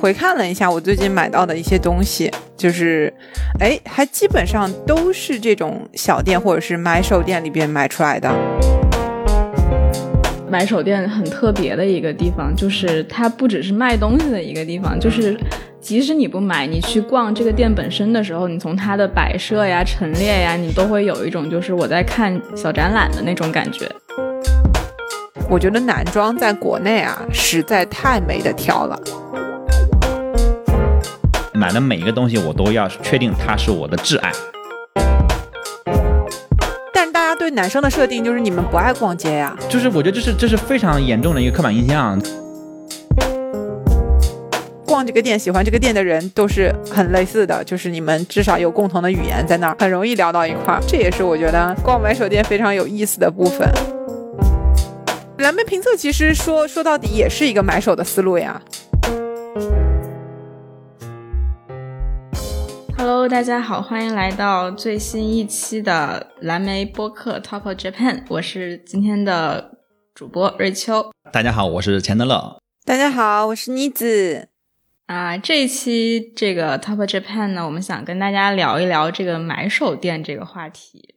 回看了一下我最近买到的一些东西，就是，哎，还基本上都是这种小店或者是买手店里边买出来的。买手店很特别的一个地方，就是它不只是卖东西的一个地方，就是即使你不买，你去逛这个店本身的时候，你从它的摆设呀、陈列呀，你都会有一种就是我在看小展览的那种感觉。我觉得男装在国内啊，实在太没得挑了。买的每一个东西，我都要确定它是我的挚爱。但是大家对男生的设定就是你们不爱逛街呀、就是我觉得这是这是非常严重的一个刻板印象。逛这个店、喜欢这个店的人都是很类似的，就是你们至少有共同的语言在那儿，很容易聊到一块儿。这也是我觉得逛买手店非常有意思的部分。蓝莓评测其实说说到底也是一个买手的思路呀。Hello，大家好，欢迎来到最新一期的蓝莓播客 Top of Japan，我是今天的主播瑞秋。大家好，我是钱德勒。大家好，我是妮子。啊，这一期这个 Top of Japan 呢，我们想跟大家聊一聊这个买手店这个话题。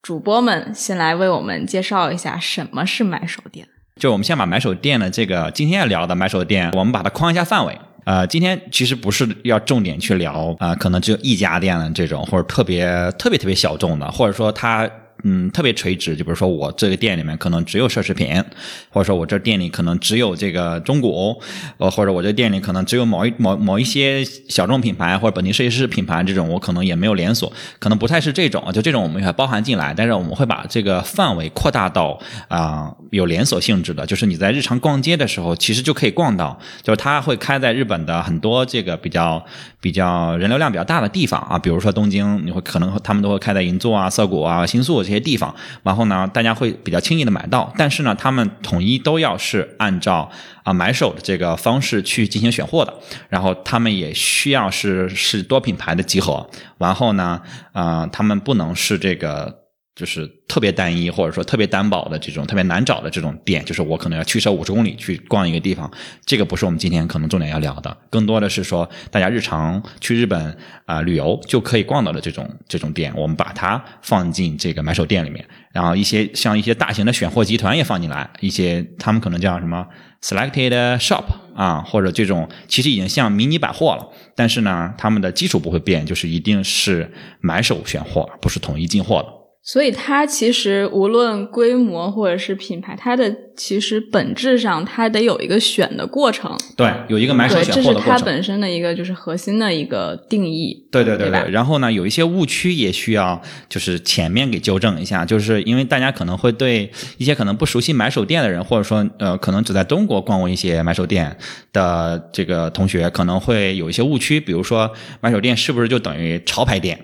主播们先来为我们介绍一下什么是买手店。就我们先把买手店的这个今天要聊的买手店，我们把它框一下范围。呃，今天其实不是要重点去聊啊、可能只有一家店的这种，或者特别特别特别小众的，或者说它嗯特别垂直，就比如说我这个店里面可能只有奢侈品，或者说我这店里可能只有这个中古，呃，或者我这店里可能只有某一某某一些小众品牌或者本地设计师品牌这种，我可能也没有连锁，可能不太是这种，就这种我们也包含进来，但是我们会把这个范围扩大到啊、有连锁性质的，就是你在日常逛街的时候，其实就可以逛到，就是它会开在日本的很多这个比较比较人流量比较大的地方啊，比如说东京，你会可能他们都会开在银座啊、涩谷啊、新宿这些地方，然后呢，大家会比较轻易的买到，但是呢，他们统一都要是按照啊买手的这个方式去进行选货的，然后他们也需要是是多品牌的集合，然后呢，啊、他们不能是这个。就是特别单一，或者说特别单薄的这种特别难找的这种店，就是我可能要驱车五十公里去逛一个地方，这个不是我们今天可能重点要聊的，更多的是说大家日常去日本啊、旅游就可以逛到的这种这种店，我们把它放进这个买手店里面，然后一些像一些大型的选货集团也放进来，一些他们可能叫什么 selected shop 啊，或者这种其实已经像迷你百货了，但是呢，他们的基础不会变，就是一定是买手选货，不是统一进货的。所以它其实无论规模或者是品牌，它的其实本质上它得有一个选的过程。对，有一个买手，选这是货的过程。它本身的一个就是核心的一个定义。对对对对吧然后呢，有一些误区也需要就是前面给纠正一下，就是因为大家可能会对一些可能不熟悉买手店的人，或者说呃可能只在中国逛过一些买手店的这个同学，可能会有一些误区，比如说买手店是不是就等于潮牌店？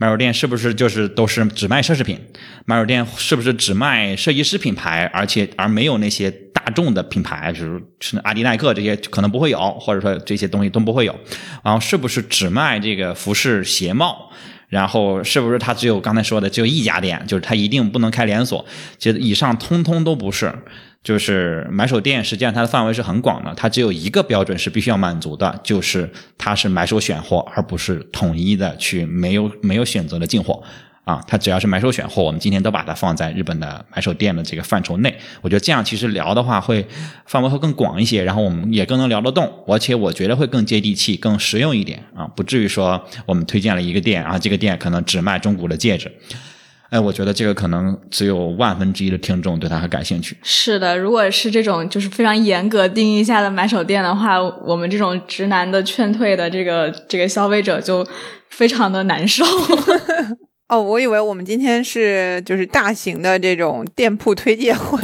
买手店是不是就是都是只卖奢侈品？买手店是不是只卖设计师品牌，而且而没有那些大众的品牌，比如是阿迪耐克这些可能不会有，或者说这些东西都不会有。然后是不是只卖这个服饰鞋帽？然后是不是它只有刚才说的只有一家店，就是它一定不能开连锁？其实以上通通都不是。就是买手店，实际上它的范围是很广的，它只有一个标准是必须要满足的，就是它是买手选货，而不是统一的去没有没有选择的进货。啊，它只要是买手选货，我们今天都把它放在日本的买手店的这个范畴内。我觉得这样其实聊的话会范围会更广一些，然后我们也更能聊得动，而且我觉得会更接地气、更实用一点啊，不至于说我们推荐了一个店，然后这个店可能只卖中古的戒指。哎，我觉得这个可能只有万分之一的听众对它还感兴趣。是的，如果是这种就是非常严格定义下的买手店的话，我们这种直男的劝退的这个这个消费者就非常的难受。哦，我以为我们今天是就是大型的这种店铺推介会，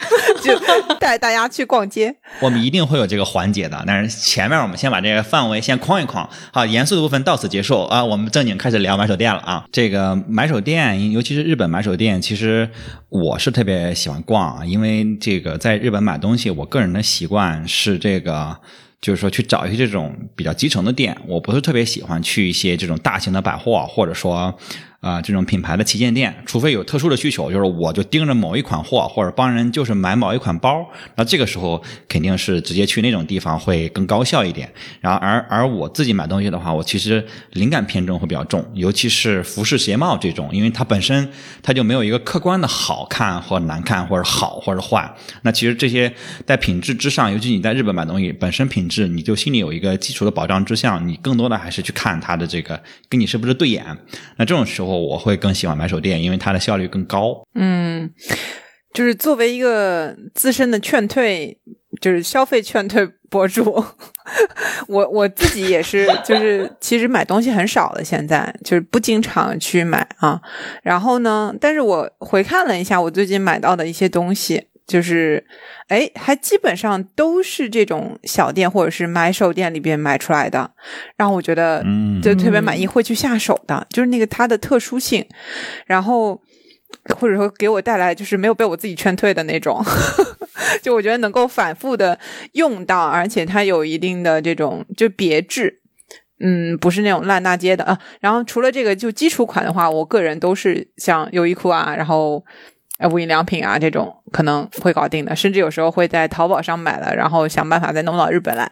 就带大家去逛街。我们一定会有这个环节的，但是前面我们先把这个范围先框一框。好，严肃的部分到此结束啊，我们正经开始聊买手店了啊。这个买手店，尤其是日本买手店，其实我是特别喜欢逛啊，因为这个在日本买东西，我个人的习惯是这个。就是说去找一些这种比较集成的店，我不是特别喜欢去一些这种大型的百货，或者说啊、这种品牌的旗舰店，除非有特殊的需求，就是我就盯着某一款货，或者帮人就是买某一款包，那这个时候肯定是直接去那种地方会更高效一点。然后而而我自己买东西的话，我其实灵感偏重会比较重，尤其是服饰鞋帽这种，因为它本身它就没有一个客观的好看或难看或者好或者坏。那其实这些在品质之上，尤其你在日本买东西，本身品质你就心里有一个基础的保障之下，你更多的还是去看它的这个跟你是不是对眼。那这种时候我会更喜欢买手店，因为它的效率更高。嗯，就是作为一个资深的劝退，就是消费劝退博主，我我自己也是，就是其实买东西很少的，现在就是不经常去买啊。然后呢，但是我回看了一下我最近买到的一些东西。就是，哎，还基本上都是这种小店或者是买手店里边买出来的，让我觉得嗯就特别满意，会去下手的，就是那个它的特殊性，然后或者说给我带来就是没有被我自己劝退的那种，就我觉得能够反复的用到，而且它有一定的这种就别致。嗯，不是那种烂大街的啊。然后除了这个，就基础款的话，我个人都是像优衣库啊，然后呃无印良品啊这种可能会搞定的，甚至有时候会在淘宝上买了，然后想办法再弄到日本来。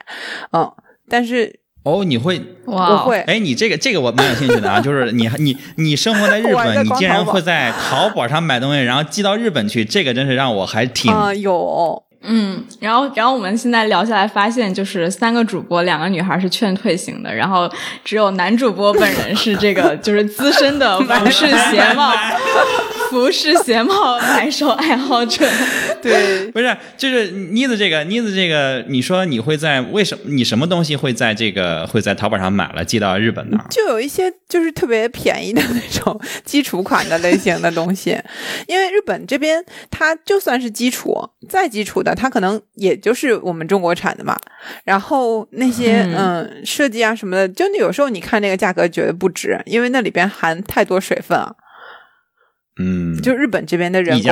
嗯，但是哦，你会哇，我会哎，你这个这个我蛮有兴趣的啊，就是你你你生活在日本，你竟然会在淘宝上买东西，然后寄到日本去，这个真是让我还挺啊、有嗯，然后然后我们现在聊下来，发现就是三个主播，两个女孩是劝退型的，然后只有男主播本人是这个就是资深的服饰鞋帽、服饰鞋帽买手爱好者。对不是，就是妮子这个妮子这个，你说你会在为什么你什么东西会在这个会在淘宝上买了寄到日本呢？就有一些就是特别便宜的那种基础款的类型的东西，因为日本这边它就算是基础，再基础的，它可能也就是我们中国产的嘛。然后那些嗯嗯设计啊什么的，就有时候你看那个价格觉得不值，因为那里边含太多水分啊。嗯，就日本这边的人对溢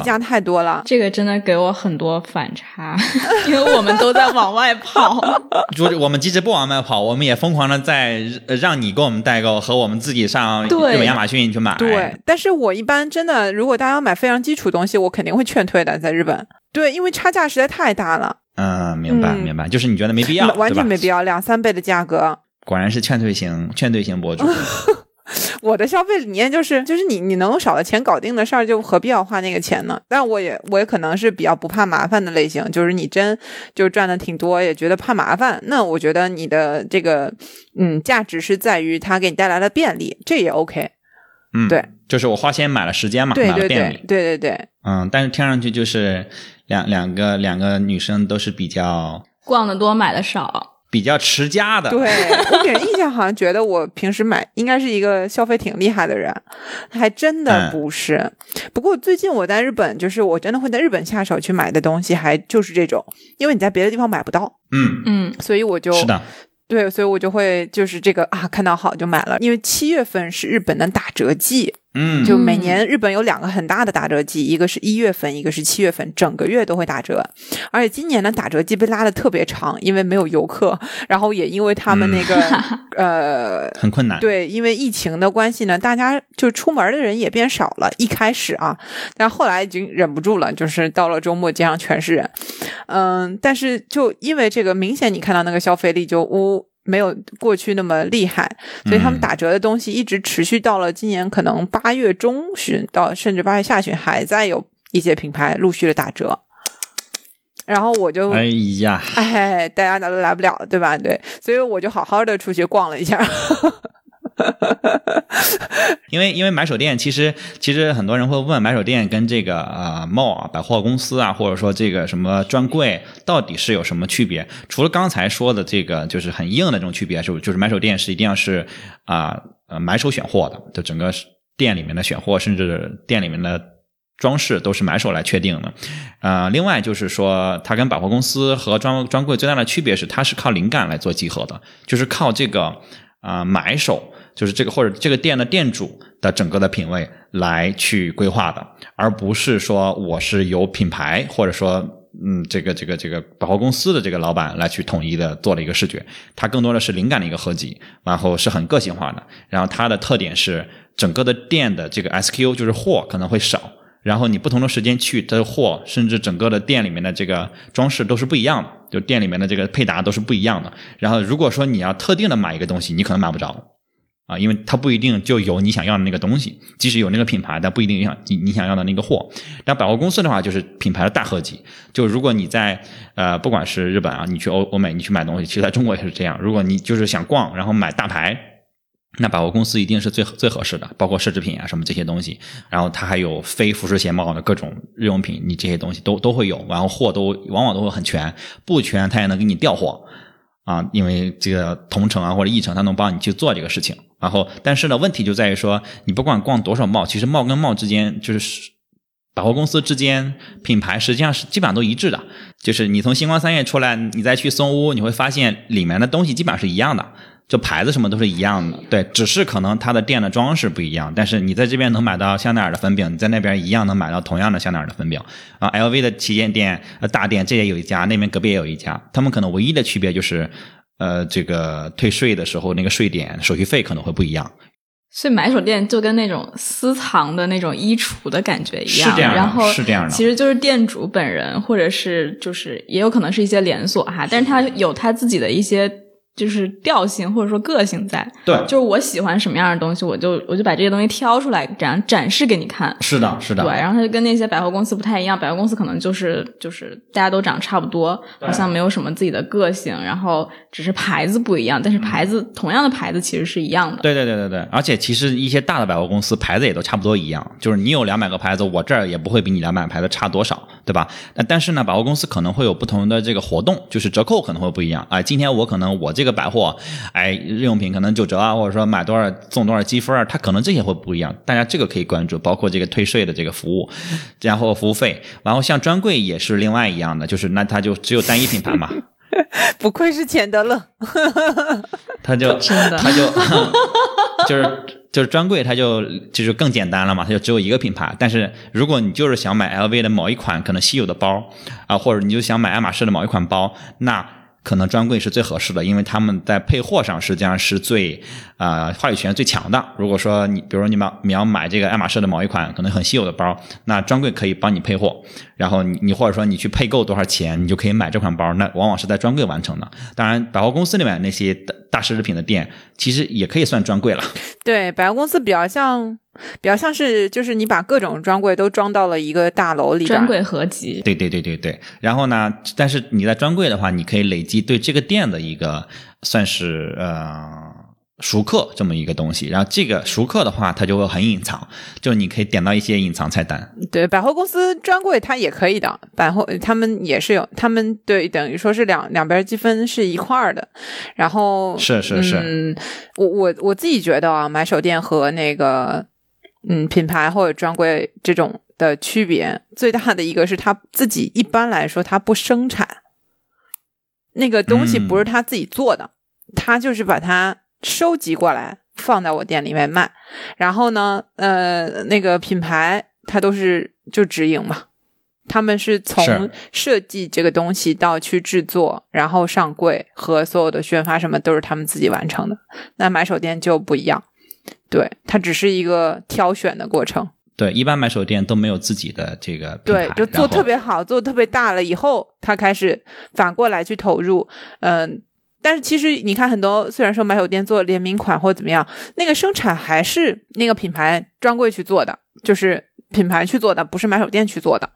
价太多了。这个真的给我很多反差，因为我们都在往外跑。就我们即使不往外跑，我们也疯狂的在呃让你给我们代购和我们自己上日对本亚马逊去买。对，但是我一般真的，如果大家要买非常基础东西，我肯定会劝退的，在日本。对，因为差价实在太大了，嗯，明白嗯明白，就是你觉得没必要，完全没必要，两三倍的价格。果然是劝退型劝退型博主。我的消费理念就是，就是你你能用少的钱搞定的事儿，就何必要花那个钱呢？但我也我也可能是比较不怕麻烦的类型，就是你真就赚的挺多，也觉得怕麻烦，那我觉得你的这个嗯价值是在于它给你带来的便利，这也 OK。嗯，对，就是我花钱买了时间嘛，对对对买了便利。对对对，嗯，但是听上去就是两两个两个女生都是比较逛的多，买的少。比较持家的。对我给人印象好像觉得我平时买应该是一个消费挺厉害的人，还真的嗯。不是。不过最近我在日本，就是我真的会在日本下手去买的东西，还就是这种，因为你在别的地方买不到，嗯，嗯，所以我就是的，对，所以我就会就是这个啊，看到好就买了，因为七月份是日本的打折季，嗯，就每年日本有两个很大的打折季，一个是一月份，一个是七月份，整个月都会打折。而且今年的打折季被拉的特别长，因为没有游客，然后也因为他们那个、呃。很困难。对，因为疫情的关系呢，大家就出门的人也变少了。一开始啊，但后来已经忍不住了，就是到了周末，街上全是人。嗯，但是就因为这个，明显你看到那个消费力就呜没有过去那么厉害，所以他们嗯打折的东西一直持续到了今年可能八月中旬到甚至八月下旬，还在有一些品牌陆续的打折。然后我就哎呀，哎，大家都来不了，对吧？对，所以我就好好的出去逛了一下。哈哈哈因为因为买手店，其实其实很多人会问买手店跟这个呃 mall 啊百货公司啊，或者说这个什么专柜到底是有什么区别？除了刚才说的这个就是很硬的这种区别，是就是买手店是一定要是啊呃买手选货的，就整个店里面的选货，甚至店里面的。装饰都是买手来确定的，呃，另外就是说，它跟百货公司和专专柜最大的区别是，它是靠灵感来做集合的，就是靠这个啊、买手，就是这个或者这个店的店主的整个的品味来去规划的，而不是说我是由品牌或者说嗯，这个这个这个百货公司的这个老板来去统一的做了一个视觉，它更多的是灵感的一个合集，然后是很个性化的，然后它的特点是整个的店的这个 SKU 就是货可能会少，然后你不同的时间去，它的货甚至整个的店里面的这个装饰都是不一样的，就店里面的这个配搭都是不一样的。然后如果说你要特定的买一个东西，你可能买不着。啊，因为它不一定就有你想要的那个东西，即使有那个品牌，但不一定想你你想要的那个货。但百货公司的话，就是品牌的大合集。就如果你在呃，不管是日本啊，你去欧欧美，你去买东西，其实在中国也是这样。如果你就是想逛，然后买大牌，那百货公司一定是最最合适的，包括奢侈品啊什么这些东西。然后它还有非服饰鞋帽的各种日用品，你这些东西都都会有，然后货都往往都会很全，不全它也能给你调货啊，因为这个同城啊或者异城，它能帮你去做这个事情。然后，但是呢，问题就在于说，你不管逛多少帽，其实帽跟帽之间，就是百货公司之间品牌实际上是基本上都一致的。就是你从星光三月出来，你再去松屋，你会发现里面的东西基本上是一样的，就牌子什么都是一样的。对，只是可能它的店的装饰不一样。但是你在这边能买到香奈儿的粉饼，你在那边一样能买到同样的香奈儿的粉饼。啊，LV 的旗舰店、呃大店，这也有一家，那边隔壁也有一家，他们可能唯一的区别就是。呃，这个退税的时候，那个税点、手续费可能会不一样。所以买手店就跟那种私藏的那种衣橱的感觉一样，是这样然后是这样的。其实就是店主本人，或者是就是也有可能是一些连锁哈，但是他有他自己的一些。就是调性或者说个性在，对，就是我喜欢什么样的东西，我就我就把这些东西挑出来，这样展示给你看。是的，是的。对，然后它就跟那些百货公司不太一样，百货公司可能就是就是大家都长差不多，好像没有什么自己的个性，然后只是牌子不一样，但是牌子同样的牌子其实是一样的。对对对对对，而且其实一些大的百货公司牌子也都差不多一样，就是你有两百个牌子，我这儿也不会比你两百牌子差多少，对吧？那但是呢，百货公司可能会有不同的这个活动，就是折扣可能会不一样。哎，今天我可能我这个百货。哎，日用品可能九折啊，或者说买多少送多少积分啊，它可能这些会不一样。大家这个可以关注，包括这个退税的这个服务，然后服务费，然后像专柜也是另外一样的，就是那它就只有单一品牌嘛。不愧是钱德勒，他就 真的他就就是就是专柜，他就就是更简单了嘛，他就只有一个品牌。但是如果你就是想买 LV 的某一款可能稀有的包啊，或者你就想买爱马仕的某一款包，那。可能专柜是最合适的，因为他们在配货上实际上是最啊话语权最强的。如果说你，比如说你买你要买这个爱马仕的某一款可能很稀有的包，那专柜可以帮你配货，然后你你或者说你去配够多少钱，你就可以买这款包。那往往是在专柜完成的。当然，百货公司里面那些大大奢侈品的店，其实也可以算专柜了。对，百货公司比较像。比较像是，就是你把各种专柜都装到了一个大楼里，专柜合集。对对对对对。然后呢，但是你在专柜的话，你可以累积对这个店的一个算是呃熟客这么一个东西。然后这个熟客的话，它就会很隐藏，就你可以点到一些隐藏菜单。对，百货公司专柜它也可以的，百货他们也是有，他们对等于说是两两边积分是一块儿的。然后是是是，嗯，我我我自己觉得啊，买手店和那个。嗯，品牌或者专柜这种的区别最大的一个是他自己一般来说他不生产那个东西，不是他自己做的，他就是把它收集过来放在我店里面卖。然后呢，呃，那个品牌它都是就直营嘛，他们是从设计这个东西到去制作，然后上柜和所有的宣发什么都是他们自己完成的。那买手店就不一样。对，它只是一个挑选的过程。对，一般买手店都没有自己的这个对，就做特别好，做特别大了以后，他开始反过来去投入。嗯，但是其实你看，很多虽然说买手店做联名款或怎么样，那个生产还是那个品牌专柜去做的，就是品牌去做的，不是买手店去做的。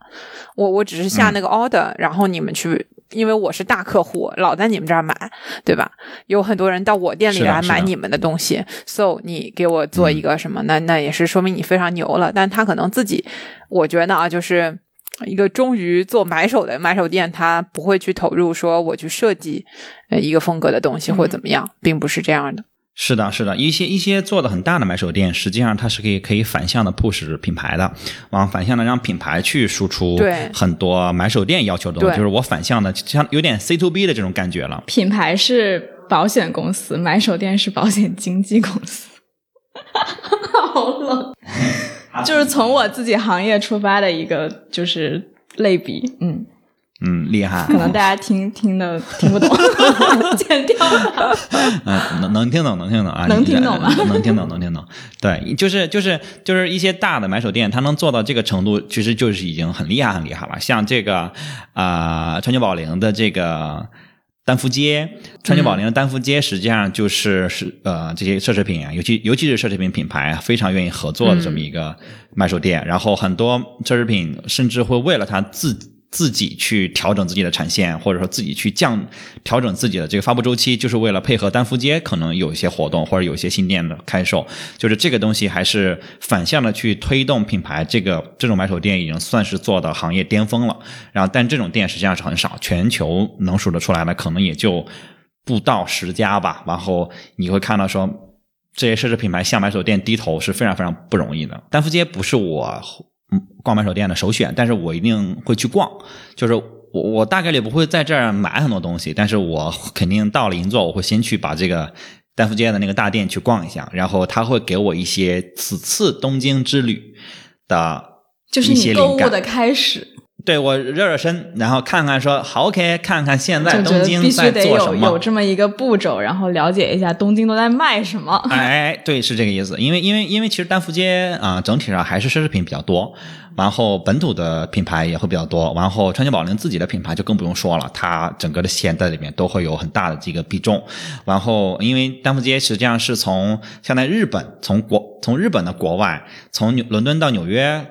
我我只是下那个 order，然后你们去。因为我是大客户，老在你们这儿买，对吧？有很多人到我店里来买你们的东西，so 你给我做一个什么？那那也是说明你非常牛了。但他可能自己，我觉得啊，就是一个忠于做买手的买手店，他不会去投入说我去设计呃一个风格的东西或怎么样，并不是这样的。是的，是的，一些一些做的很大的买手店，实际上它是可以可以反向的 push 品牌的，往反向的让品牌去输出很多买手店要求的东西，就是我反向的像有点 C to B 的这种感觉了。品牌是保险公司，买手店是保险经纪公司。好冷，就是从我自己行业出发的一个就是类比，嗯。嗯，厉害。可能大家听听的听不懂，剪掉吧。嗯，能能听懂，能听懂啊，能听懂吗？能听懂，能听懂。对，就是就是就是一些大的买手店，它能做到这个程度，其实就是已经很厉害很厉害了。像这个啊，川久保玲的这个丹福街，川久保玲的丹福街，实际上就是是呃这些奢侈品啊，尤其尤其是奢侈品品牌非常愿意合作的这么一个买手店。然后很多奢侈品甚至会为了他自自己去调整自己的产线，或者说自己去降调整自己的这个发布周期，就是为了配合丹福街可能有一些活动或者有一些新店的开售，就是这个东西还是反向的去推动品牌。这个这种买手店已经算是做到行业巅峰了。然后，但这种店实际上是很少，全球能数得出来的可能也就不到十家吧。然后你会看到说，这些奢侈品牌向买手店低头是非常非常不容易的。丹福街不是我。嗯，逛买手店的首选，但是我一定会去逛。就是我，我大概率不会在这儿买很多东西，但是我肯定到了银座，我会先去把这个丹福街的那个大店去逛一下，然后他会给我一些此次东京之旅的就是你购物的开始。对我热热身，然后看看说好 OK，看看现在东京在做什么，有这么一个步骤，然后了解一下东京都在卖什么。哎，对，是这个意思。因为因为因为其实丹福街啊，整体上还是奢侈品比较多，然后本土的品牌也会比较多，然后川久保玲自己的品牌就更不用说了，它整个的线在里面都会有很大的这个比重。然后因为丹福街实际上是从像在日本，从国从日本的国外，从伦敦到纽约。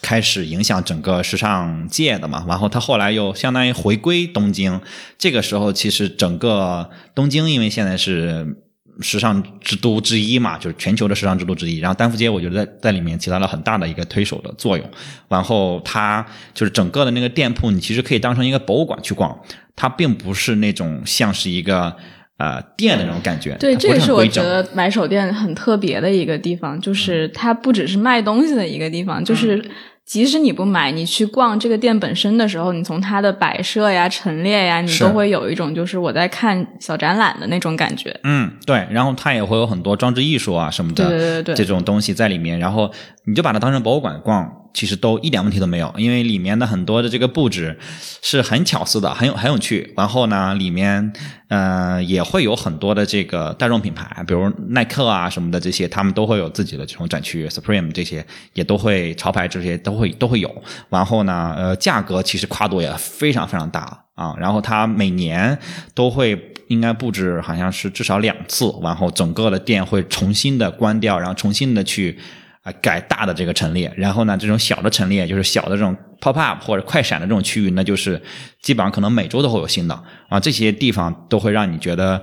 开始影响整个时尚界的嘛，然后他后来又相当于回归东京，这个时候其实整个东京因为现在是时尚之都之一嘛，就是全球的时尚之都之一，然后丹福街我觉得在在里面起到了很大的一个推手的作用，然后它就是整个的那个店铺，你其实可以当成一个博物馆去逛，它并不是那种像是一个呃店的那种感觉，对，这个是我觉得买手店很特别的一个地方，就是它不只是卖东西的一个地方，就是。即使你不买，你去逛这个店本身的时候，你从它的摆设呀、陈列呀，你都会有一种就是我在看小展览的那种感觉。嗯，对。然后它也会有很多装置艺术啊什么的，对对对，这种东西在里面。然后你就把它当成博物馆逛。其实都一点问题都没有，因为里面的很多的这个布置是很巧思的，很有很有趣。然后呢，里面呃也会有很多的这个大众品牌，比如耐克啊什么的这些，他们都会有自己的这种展区，Supreme 这些也都会潮牌这些都会都会有。然后呢，呃，价格其实跨度也非常非常大啊。然后它每年都会应该布置好像是至少两次，然后整个的店会重新的关掉，然后重新的去。啊，改大的这个陈列，然后呢，这种小的陈列就是小的这种 pop up 或者快闪的这种区域，那就是基本上可能每周都会有新的啊。这些地方都会让你觉得，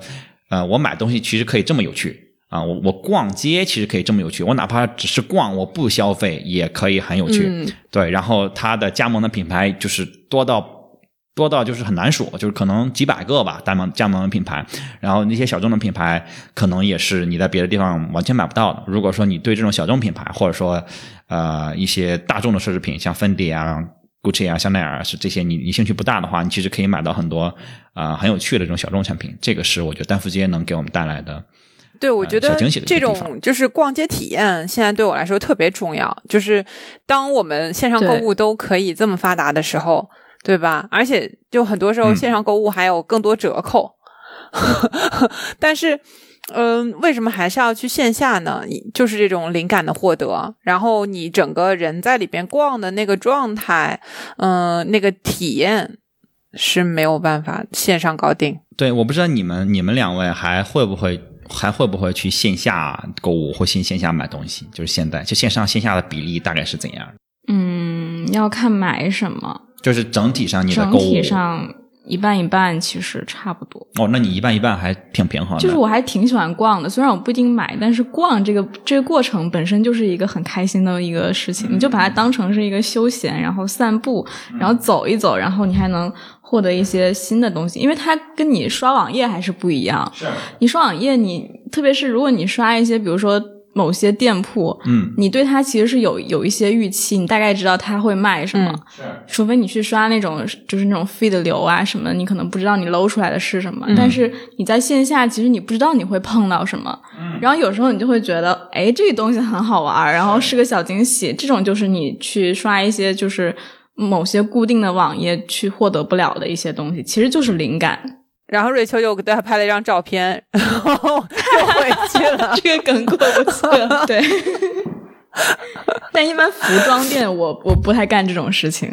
呃，我买东西其实可以这么有趣啊。我我逛街其实可以这么有趣，我哪怕只是逛，我不消费也可以很有趣。对，然后它的加盟的品牌就是多到。多到就是很难数，就是可能几百个吧，加盟加盟品牌，然后那些小众的品牌可能也是你在别的地方完全买不到的。如果说你对这种小众品牌，或者说呃一些大众的奢侈品，像芬迪啊、Gucci 啊、香奈儿是这些，你你兴趣不大的话，你其实可以买到很多啊很有趣的这种小众产品。这个是我觉得丹福街能给我们带来的。对，我觉得这种就是逛街体验，现在对我来说特别重要。就是当我们线上购物都可以这么发达的时候。对吧？而且就很多时候线上购物还有更多折扣，但是，嗯，为什么还是要去线下呢？就是这种灵感的获得，然后你整个人在里边逛的那个状态，嗯，那个体验是没有办法线上搞定。对，我不知道你们你们两位还会不会还会不会去线下购物或线线下买东西？就是现在就线上线下的比例大概是怎样？嗯，要看买什么。就是整体上，你的整体上一半一半，其实差不多。哦，那你一半一半还挺平衡的。就是我还挺喜欢逛的，虽然我不一定买，但是逛这个这个过程本身就是一个很开心的一个事情。你就把它当成是一个休闲，然后散步，然后走一走，然后你还能获得一些新的东西，因为它跟你刷网页还是不一样。是你刷网页，你特别是如果你刷一些，比如说。某些店铺，嗯，你对它其实是有有一些预期，你大概知道它会卖什么。是，除非你去刷那种就是那种 feed 流啊什么，你可能不知道你搂出来的是什么。但是你在线下，其实你不知道你会碰到什么。嗯，然后有时候你就会觉得，哎，这个东西很好玩，然后是个小惊喜。这种就是你去刷一些就是某些固定的网页去获得不了的一些东西，其实就是灵感。然后瑞秋又给他拍了一张照片，然后就回去了。这个梗过不去了，对。但一般服装店，我我不太干这种事情。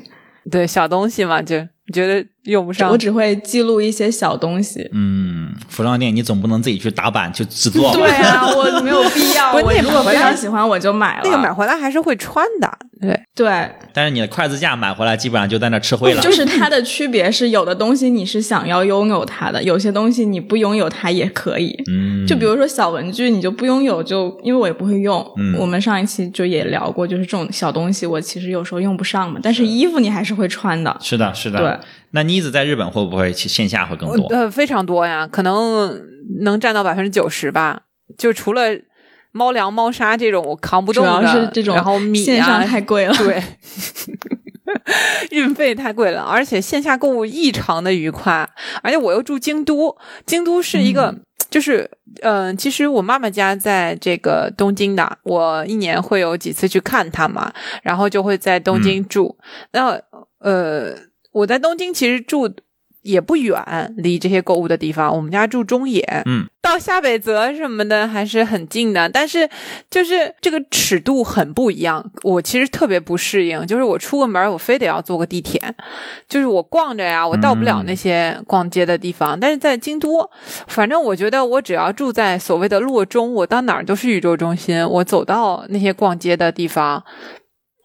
对，小东西嘛，就觉得用不上。我只会记录一些小东西。嗯，服装店你总不能自己去打版去制作吧？对啊，我没有必要。不我如果非常喜欢，我就买了。那个买回来还是会穿的。对对，但是你的筷子架买回来，基本上就在那吃灰了。就是它的区别是，有的东西你是想要拥有它的，有些东西你不拥有它也可以。嗯，就比如说小文具，你就不拥有，就因为我也不会用。嗯，我们上一期就也聊过，就是这种小东西，我其实有时候用不上嘛。但是衣服你还是会穿的。是的，是的。对，那妮子在日本会不会去线下会更多？呃，非常多呀，可能能占到百分之九十吧。就除了。猫粮、猫砂这种我扛不动的，主要是这种，然后米线上太贵了，对，运费太贵了，而且线下购物异常的愉快，而且我又住京都，京都是一个，就是嗯，其实我妈妈家在这个东京的，我一年会有几次去看她嘛，然后就会在东京住，那呃，我在东京其实住。也不远，离这些购物的地方，我们家住中野，嗯，到下北泽什么的还是很近的。但是就是这个尺度很不一样，我其实特别不适应。就是我出个门，我非得要坐个地铁，就是我逛着呀，我到不了那些逛街的地方。但是在京都，反正我觉得我只要住在所谓的洛中，我到哪儿都是宇宙中心。我走到那些逛街的地方。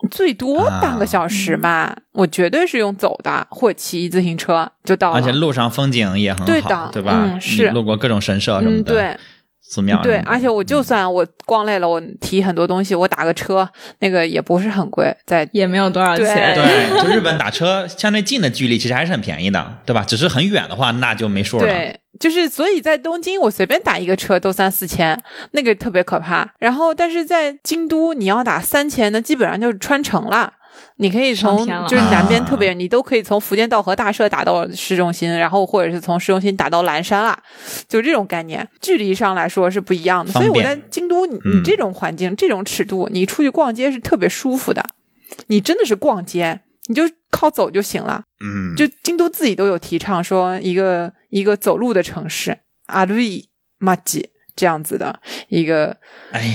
最多半个小时吧，我绝对是用走的或骑自行车就到了。而且路上风景也很好，对吧？嗯，是。路过各种神社什么的，对，寺庙。对，而且我就算我逛累了，我提很多东西，我打个车，那个也不是很贵，在也没有多少钱。对，就日本打车相对近的距离其实还是很便宜的，对吧？只是很远的话，那就没数了。对。就是，所以在东京，我随便打一个车都三四千，那个特别可怕。然后，但是在京都，你要打三千，那基本上就是穿城了。你可以从就是南边特别，你都可以从福建道和大社打到市中心，然后或者是从市中心打到蓝山啊，就这种概念，距离上来说是不一样的。所以我在京都，你你这种环境、这种尺度，你出去逛街是特别舒服的。你真的是逛街。你就靠走就行了，嗯，就京都自己都有提倡说一个一个走路的城市，阿瑞马吉这样子的一个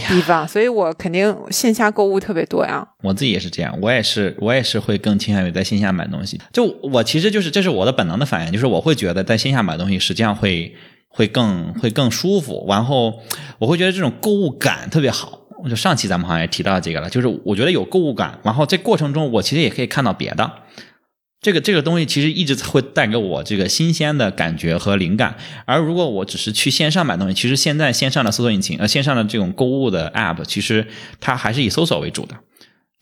地方，所以我肯定线下购物特别多呀。我自己也是这样，我也是我也是会更倾向于在线下买东西。就我其实就是这是我的本能的反应，就是我会觉得在线下买东西实际上会会更会更舒服，然后我会觉得这种购物感特别好。就上期咱们好像也提到这个了，就是我觉得有购物感，然后这过程中我其实也可以看到别的，这个这个东西其实一直会带给我这个新鲜的感觉和灵感。而如果我只是去线上买东西，其实现在线上的搜索引擎呃线上的这种购物的 app，其实它还是以搜索为主的。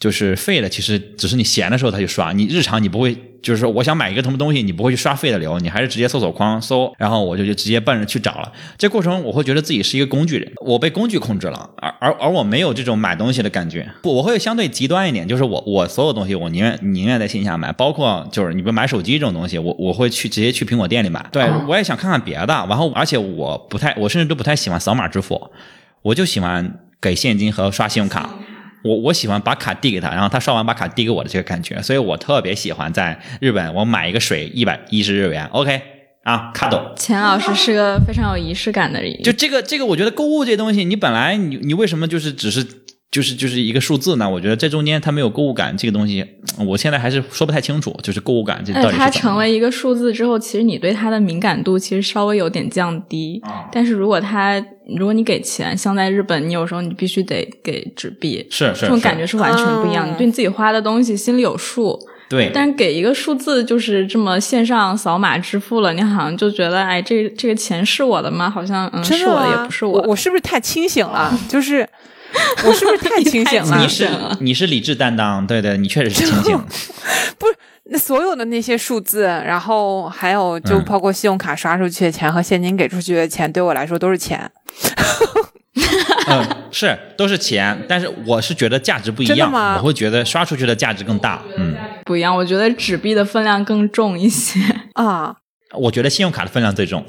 就是废的，其实只是你闲的时候他就刷，你日常你不会，就是说我想买一个什么东西，你不会去刷废的流，你还是直接搜索框搜，然后我就就直接奔着去找了。这过程我会觉得自己是一个工具人，我被工具控制了，而而而我没有这种买东西的感觉。不，我会相对极端一点，就是我我所有东西我宁愿宁愿在线下买，包括就是你不买手机这种东西，我我会去直接去苹果店里买。对，我也想看看别的，然后而且我不太，我甚至都不太喜欢扫码支付，我就喜欢给现金和刷信用卡。我我喜欢把卡递给他，然后他刷完把卡递给我的这个感觉，所以我特别喜欢在日本，我买一个水一百一十日元，OK 啊，卡抖。钱老师是个非常有仪式感的人，就这个这个，我觉得购物这东西，你本来你你为什么就是只是。就是就是一个数字呢，我觉得这中间它没有购物感这个东西，我现在还是说不太清楚。就是购物感这到底是它成为一个数字之后，其实你对它的敏感度其实稍微有点降低。但是如果它如果你给钱，像在日本，你有时候你必须得给纸币，是是，这种感觉是完全不一样。你对你自己花的东西心里有数。对。但是给一个数字，就是这么线上扫码支付了，你好像就觉得，哎，这这个钱是我的吗？好像嗯，是我的也不是我。我是不是太清醒了？就是。我是不是太清醒了？你是你是理智担当，对对，你确实是清醒。不是，那所有的那些数字，然后还有就包括信用卡刷出去的钱和现金给出去的钱，对我来说都是钱。嗯，是都是钱，但是我是觉得价值不一样，我会觉得刷出去的价值更大。嗯，不一样，我觉得纸币的分量更重一些啊。我觉得信用卡的分量最重。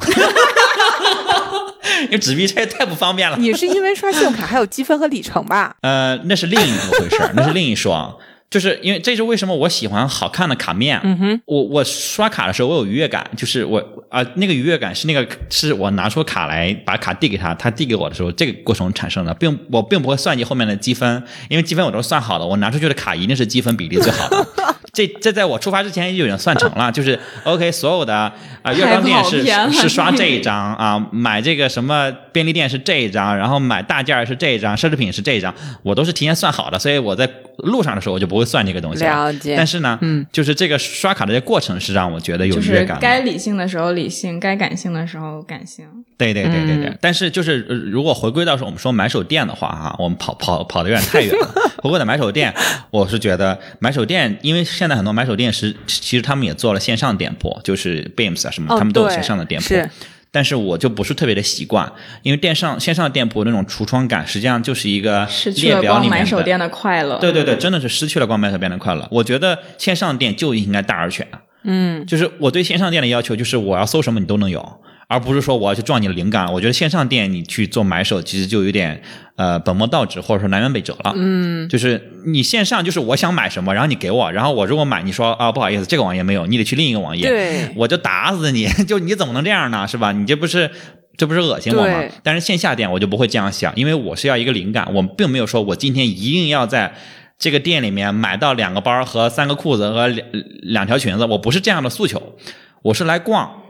因为纸币这太不方便了。你是因为刷信用卡还有积分和里程吧？呃，那是另一回事儿，那是另一双。就是因为这是为什么我喜欢好看的卡面。嗯哼，我我刷卡的时候我有愉悦感，就是我啊、那个愉悦感是那个是我拿出卡来把卡递给他，他递给我的时候这个过程产生的，并我并不会算计后面的积分，因为积分我都算好了，我拿出去的卡一定是积分比例最好的。这这在我出发之前就已经算成了，就是 OK，所有的啊药妆店是是是刷这一张啊，买这个什么便利店是这一张，然后买大件儿是这一张，奢侈品是这一张，我都是提前算好的，所以我在路上的时候我就不会算这个东西了解但是呢，嗯，就是这个刷卡的这个过程是让我觉得有愉悦感的。该理性的时候理性，该感性的时候感性。对对对对对，嗯但是就是、呃如果回归到说我们说买手店的话啊，我们跑跑跑的有点太远了。回归到买手店，我是觉得买手店，因为现在很多买手店是其实他们也做了线上店铺，就是 Beams 啊什么，哦他们都有线上的店铺。是但是我就不是特别的习惯，因为电上线上店铺那种橱窗感，实际上就是一个列表里面的。买手店的快乐。对对对，真的是失去了逛买手店的快乐。我觉得线上店就应该大而全。嗯，就是我对线上店的要求，就是我要搜什么你都能有，而不是说我要去撞你的灵感。我觉得线上店你去做买手，其实就有点呃本末倒置，或者说南辕北辙了。嗯，就是你线上就是我想买什么，然后你给我，然后我如果买，你说啊不好意思，这个网页没有，你得去另一个网页，对 我就打死你！就你怎么能这样呢？是吧？你这不是。这不是恶心我吗？但是线下店我就不会这样想，因为我是要一个灵感，我并没有说我今天一定要在这个店里面买到两个包和三个裤子和两两条裙子，我不是这样的诉求，我是来逛。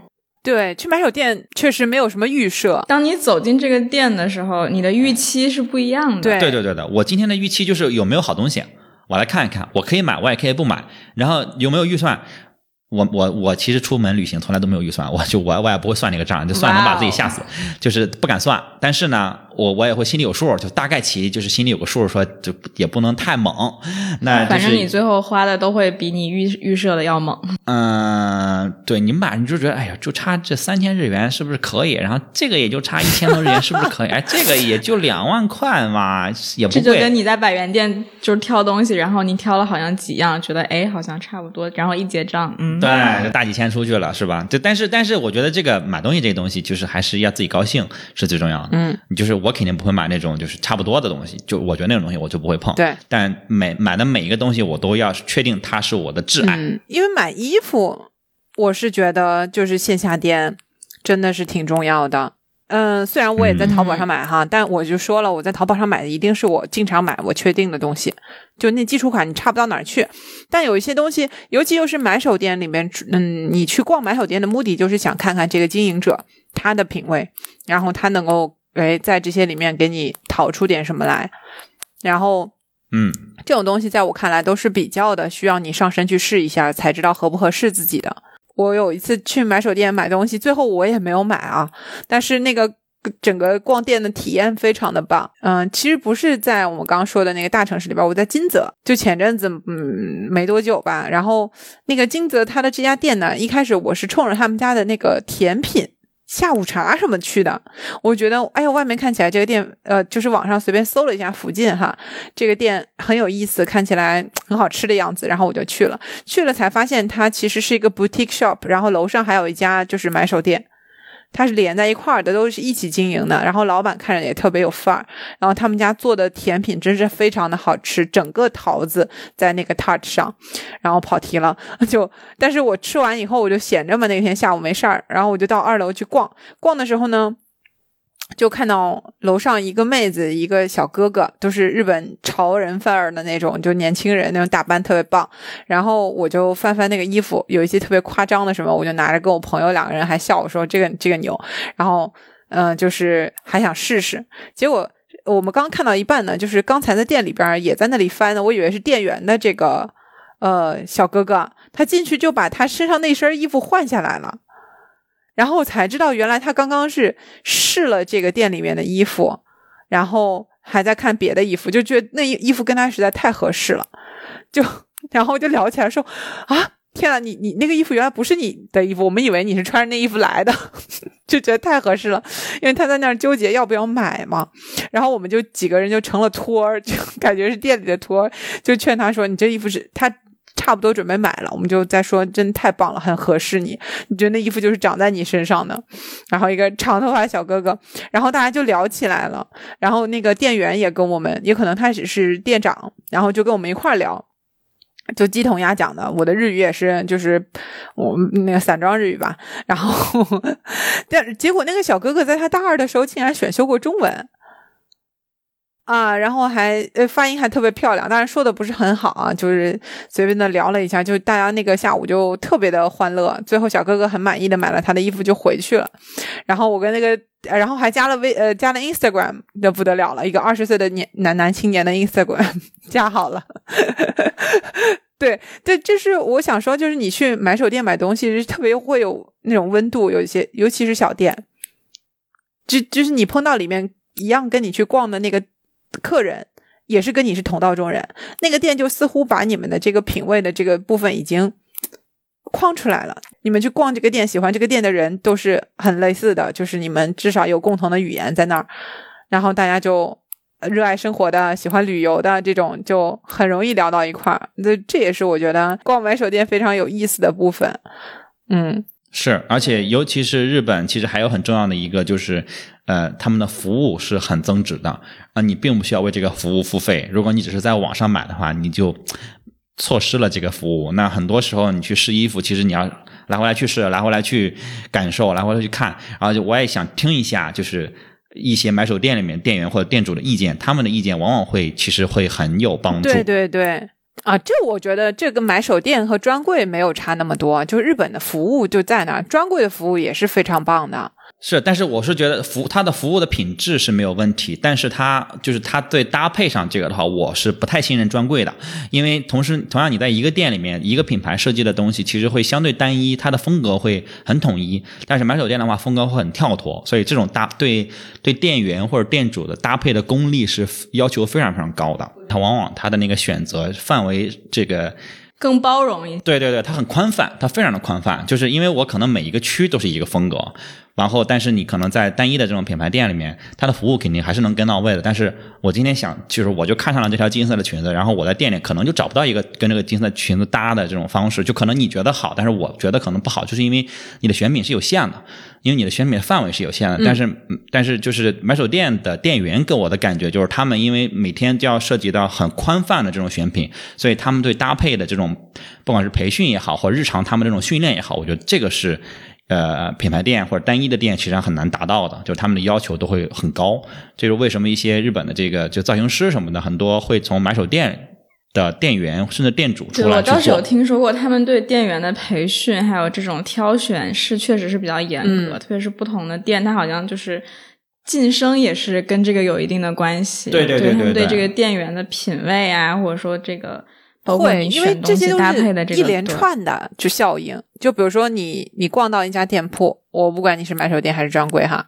对，去买手店确实没有什么预设，当你走进这个店的时候，你的预期是不一样的。对对对对的，我今天的预期就是有没有好东西，我来看一看，我可以买，我也可以不买，然后有没有预算。我我我其实出门旅行从来都没有预算，我就我我也不会算那个账，就算能把自己吓死，就是不敢算。但是呢，我我也会心里有数，就大概其就是心里有个数，说就也不能太猛。那就反正你最后花的都会比你预预设的要猛。嗯，对你买你就觉得哎呀，就差这三千日元是不是可以？然后这个也就差一千多日元是不是可以？哎，这个也就两万块嘛，也不贵这就。跟你在百元店就是挑东西，然后你挑了好像几样，觉得哎好像差不多，然后一结账，嗯，对，就大几千出去了，是吧？就但是但是，我觉得这个买东西这个东西，就是还是要自己高兴是最重要的。嗯，就是我肯定不会买那种就是差不多的东西，就我觉得那种东西我就不会碰。对，但每买的每一个东西，我都要确定它是我的挚爱。嗯，因为买衣服，我是觉得就是线下店真的是挺重要的。嗯，虽然我也在淘宝上买哈，但我就说了，我在淘宝上买的一定是我经常买、我确定的东西，就那基础款你差不到哪儿去。但有一些东西，尤其又是买手店里面，嗯，你去逛买手店的目的就是想看看这个经营者他的品味，然后他能够哎在这些里面给你淘出点什么来，然后嗯，这种东西在我看来都是比较的，需要你上身去试一下才知道合不合适自己的。我有一次去买手店买东西，最后我也没有买啊，但是那个整个逛店的体验非常的棒。嗯，其实不是在我们刚刚说的那个大城市里边，我在金泽，就前阵子嗯没多久吧，然后那个金泽它的这家店呢，一开始我是冲着他们家的那个甜品。下午茶什么去的？我觉得，哎呀，外面看起来这个店，呃，就是网上随便搜了一下附近哈，这个店很有意思，看起来很好吃的样子，然后我就去了。去了才发现它其实是一个 boutique shop，然后楼上还有一家就是买手店，它是连在一块儿的，都是一起经营的。然后老板看着也特别有范儿，然后他们家做的甜品真是非常的好吃，整个桃子在那个 touch 上。然后跑题了，就但是我吃完以后我就闲着嘛，那天下午没事儿，然后我就到二楼去逛。逛的时候呢。就看到楼上一个妹子，一个小哥哥，都是日本潮人范儿的那种，就年轻人那种打扮特别棒。然后我就翻翻那个衣服，有一些特别夸张的什么，我就拿着跟我朋友两个人还笑我说这个这个牛。然后嗯、就是还想试试，结果我们刚看到一半呢，就是刚才在店里边也在那里翻呢，我以为是店员的这个呃小哥哥，他进去就把他身上那身衣服换下来了。然后我才知道，原来他刚刚是试了这个店里面的衣服，然后还在看别的衣服，就觉得那衣服跟他实在太合适了，就然后就聊起来说啊，天啊，你你那个衣服原来不是你的衣服，我们以为你是穿着那衣服来的，就觉得太合适了，因为他在那儿纠结要不要买嘛，然后我们就几个人就成了托儿，就感觉是店里的托儿，就劝他说你这衣服是他。差不多准备买了，我们就在说，真太棒了，很合适你。你觉得那衣服就是长在你身上的。然后一个长头发小哥哥，然后大家就聊起来了。然后那个店员也跟我们，也可能他只是店长，然后就跟我们一块聊。就鸡同鸭讲的，我的日语也是，就是我那个散装日语吧。然后，但结果那个小哥哥在他大二的时候竟然选修过中文。啊，然后还呃发音还特别漂亮，当然说的不是很好啊，就是随便的聊了一下，就大家那个下午就特别的欢乐。最后小哥哥很满意的买了他的衣服就回去了，然后我跟那个，然后还加了微呃加了 Instagram，那不得了了，一个二十岁的年男男青年的 Instagram 加好了。对 对，就是我想说，就是你去买手店买东西，是特别会有那种温度，有一些尤其是小店，就就是你碰到里面一样跟你去逛的那个。客人也是跟你是同道中人，那个店就似乎把你们的这个品味的这个部分已经框出来了。你们去逛这个店，喜欢这个店的人都是很类似的，就是你们至少有共同的语言在那儿，然后大家就热爱生活的、喜欢旅游的这种，就很容易聊到一块儿。这这也是我觉得逛买手店非常有意思的部分。嗯，是，而且尤其是日本，其实还有很重要的一个就是。呃，他们的服务是很增值的啊，你并不需要为这个服务付费。如果你只是在网上买的话，你就错失了这个服务。那很多时候你去试衣服，其实你要来回来去试，来回来去感受，来回来去看。然后就我也想听一下，就是一些买手店里面店员或者店主的意见，他们的意见往往会其实会很有帮助。对对对，啊，这我觉得这个买手店和专柜没有差那么多，就日本的服务就在那儿，专柜的服务也是非常棒的。是，但是我是觉得服它的服务的品质是没有问题，但是它就是它对搭配上这个的话，我是不太信任专柜的，因为同时同样你在一个店里面一个品牌设计的东西，其实会相对单一，它的风格会很统一，但是买手店的话风格会很跳脱，所以这种搭对对店员或者店主的搭配的功力是要求非常非常高的，它往往它的那个选择范围这个。更包容一些，对对对，它很宽泛，它非常的宽泛，就是因为我可能每一个区都是一个风格，然后但是你可能在单一的这种品牌店里面，它的服务肯定还是能跟到位的。但是我今天想，就是我就看上了这条金色的裙子，然后我在店里可能就找不到一个跟这个金色裙子搭的这种方式，就可能你觉得好，但是我觉得可能不好，就是因为你的选品是有限的。因为你的选品范围是有限的，但是但是就是买手店的店员给我的感觉就是，他们因为每天就要涉及到很宽泛的这种选品，所以他们对搭配的这种，不管是培训也好，或日常他们这种训练也好，我觉得这个是呃品牌店或者单一的店其实上很难达到的，就是他们的要求都会很高。这是为什么一些日本的这个就造型师什么的很多会从买手店。的店员甚至店主出来我倒是有听说过，他们对店员的培训还有这种挑选是确实是比较严格，特别是不同的店，它好像就是晋升也是跟这个有一定的关系。对对对对，他们对这个店员的品味啊，或者说这个会，因为这些都是一连串的就效应。就比如说你你逛到一家店铺，我不管你是买手店还是专柜哈，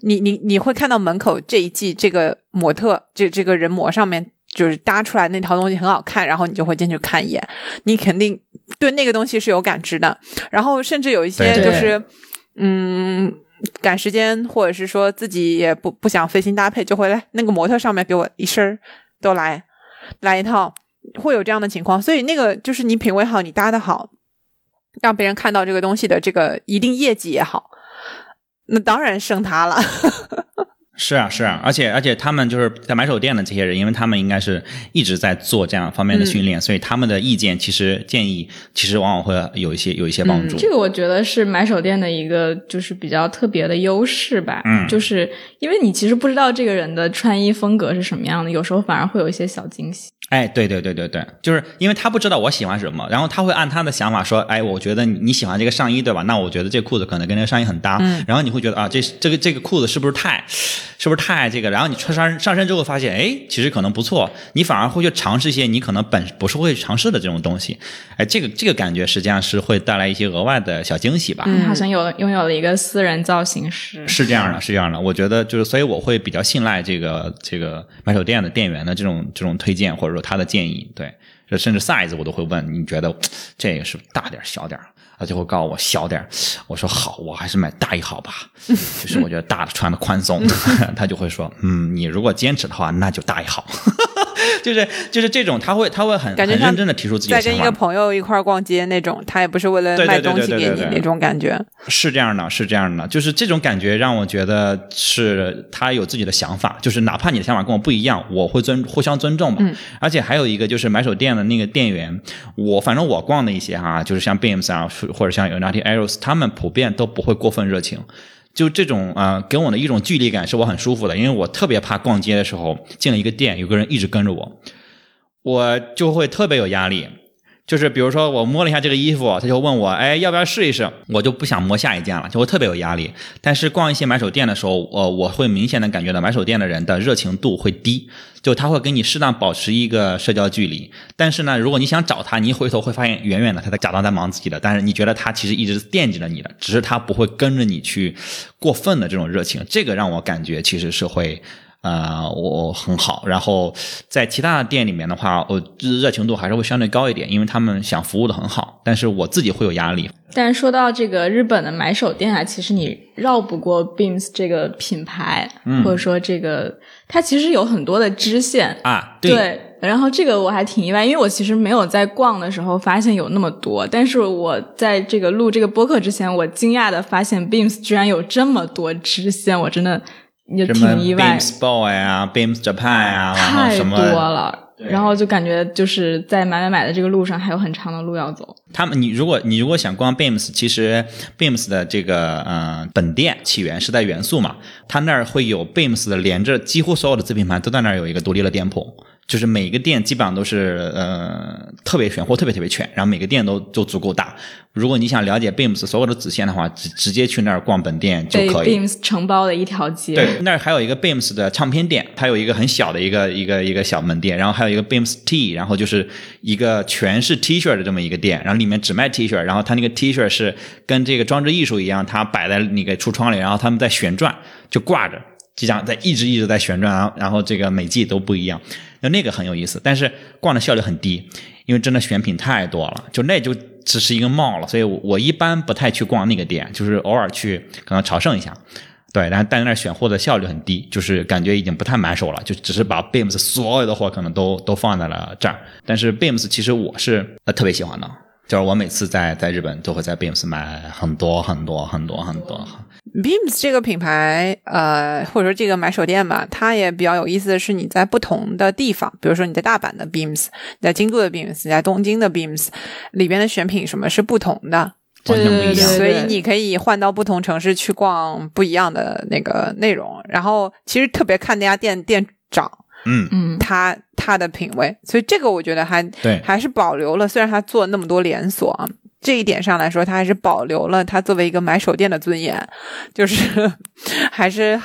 你你你会看到门口这一季这个模特这这个人模上面。就是搭出来那套东西很好看，然后你就会进去看一眼，你肯定对那个东西是有感知的。然后甚至有一些就是，嗯，赶时间或者是说自己也不不想费心搭配，就会来那个模特上面给我一身都来来一套，会有这样的情况。所以那个就是你品味好，你搭的好，让别人看到这个东西的这个一定业绩也好，那当然升他了。是啊，是啊，而且而且他们就是在买手店的这些人，因为他们应该是一直在做这样方面的训练，所以他们的意见其实建议其实往往会有一些有一些帮助。这个我觉得是买手店的一个就是比较特别的优势吧，嗯，就是因为你其实不知道这个人的穿衣风格是什么样的，有时候反而会有一些小惊喜。哎，对对对对对，就是因为他不知道我喜欢什么，然后他会按他的想法说，哎，我觉得你喜欢这个上衣对吧？那我觉得这裤子可能跟这个上衣很搭，然后你会觉得啊，这这个这个裤子是不是太，是不是太这个？然后你穿上上身之后发现，哎，其实可能不错，你反而会去尝试一些你可能本不是会尝试的这种东西，哎，这个这个感觉实际上是会带来一些额外的小惊喜吧？嗯，好像有拥有了一个私人造型师，是这样的，是这样的。我觉得就是，所以我会比较信赖这个这个买手店的店员的这种这种推荐，或者说他的建议。对，甚至 size 我都会问，你觉得这个是大点小点他就会告诉我小点我说好，我还是买大一号吧。就是我觉得大的穿的宽松。他就会说，嗯，你如果坚持的话，那就大一号。就是就是这种，他会他会很很认真的提出自己的想法。在跟一个朋友一块逛街那种，他也不是为了卖东西给你那种感觉。是这样的，是这样的。就是这种感觉让我觉得是他有自己的想法。就是哪怕你的想法跟我不一样，我会尊互相尊重嘛。而且还有一个就是买手店的那个店员，我反正我逛的一些哈，就是像 BEMS 啊，或者像 United Arrows，他们普遍都不会过分热情。就这种啊给我的一种距离感是我很舒服的因为我特别怕逛街的时候进了一个店有个人一直跟着我我就会特别有压力。就是比如说我摸了一下这个衣服，他就问我，哎，要不要试一试？我就不想摸下一件了，就会特别有压力。但是逛一些买手店的时候，我、我会明显的感觉到买手店的人的热情度会低，就他会跟你适当保持一个社交距离。但是呢，如果你想找他，你一回头会发现远远的他在假装在忙自己的，但是你觉得他其实一直惦记着你的，只是他不会跟着你去过分的这种热情，这个让我感觉其实是会。呃，我很好。然后在其他的店里面的话，我热情度还是会相对高一点，因为他们想服务的很好，但是我自己会有压力。但是说到这个日本的买手店啊，其实你绕不过 Beams 这个品牌，或者说这个它其实有很多的支线啊。对。然后这个我还挺意外，因为我其实没有在逛的时候发现有那么多。但是我在这个录这个播客之前，我惊讶的发现 Beams 居然有这么多支线，我真的。也挺意。Beams Boy 啊，Beams Japan 啊，太多了。然后就感觉就是在买买买的这个路上还有很长的路要走。他们，你如果你如果想逛 Beams，其实 Beams 的这个嗯、本店起源是在元素嘛，它那儿会有 Beams 的连着几乎所有的子品牌都在那儿有一个独立的店铺，就是每个店基本上都是呃特别全，或特别特别全，然后每个店都都足够大。如果你想了解 Beams 所有的子线的话，直直接去那儿逛本店就可以。Beams 承包的一条街。对，那儿还有一个 Beams 的唱片店，它有一个很小的一个一个一个小门店，然后还有一个 Beams T，然后就是一个全是 T 恤的这么一个店，然后里面只卖 T 恤，然后它那个 T 恤是跟这个装置艺术一样，它摆在那个橱窗里，然后他们在旋转，就挂着。就像在一直一直在旋转，然后然后这个每季都不一样，那那个很有意思，但是逛的效率很低，因为真的选品太多了，就那就只是一个帽了，所以我我一般不太去逛那个店，就是偶尔去可能朝圣一下，对，然后但在那选货的效率很低，就是感觉已经不太买手了，就只是把 Beams 所有的货可能都都放在了这儿，但是 Beams 其实我是呃特别喜欢的，就是我每次在在日本都会在 Beams 买很多很多很多很多。Beams 这个品牌，呃，或者说这个买手店吧，它也比较有意思的是，你在不同的地方，比如说你在大阪的 Beams，你在京都的 Beams，你在东京的 Beams 里边的选品什么是不同的，对对对，所以你可以换到不同城市去逛不一样的那个内容。然后其实特别看那家店店长，嗯嗯，他他的品味，所以这个我觉得还对，还是保留了，虽然他做那么多连锁啊。这一点上来说，它还是保留了它作为一个买手店的尊严，就是，还是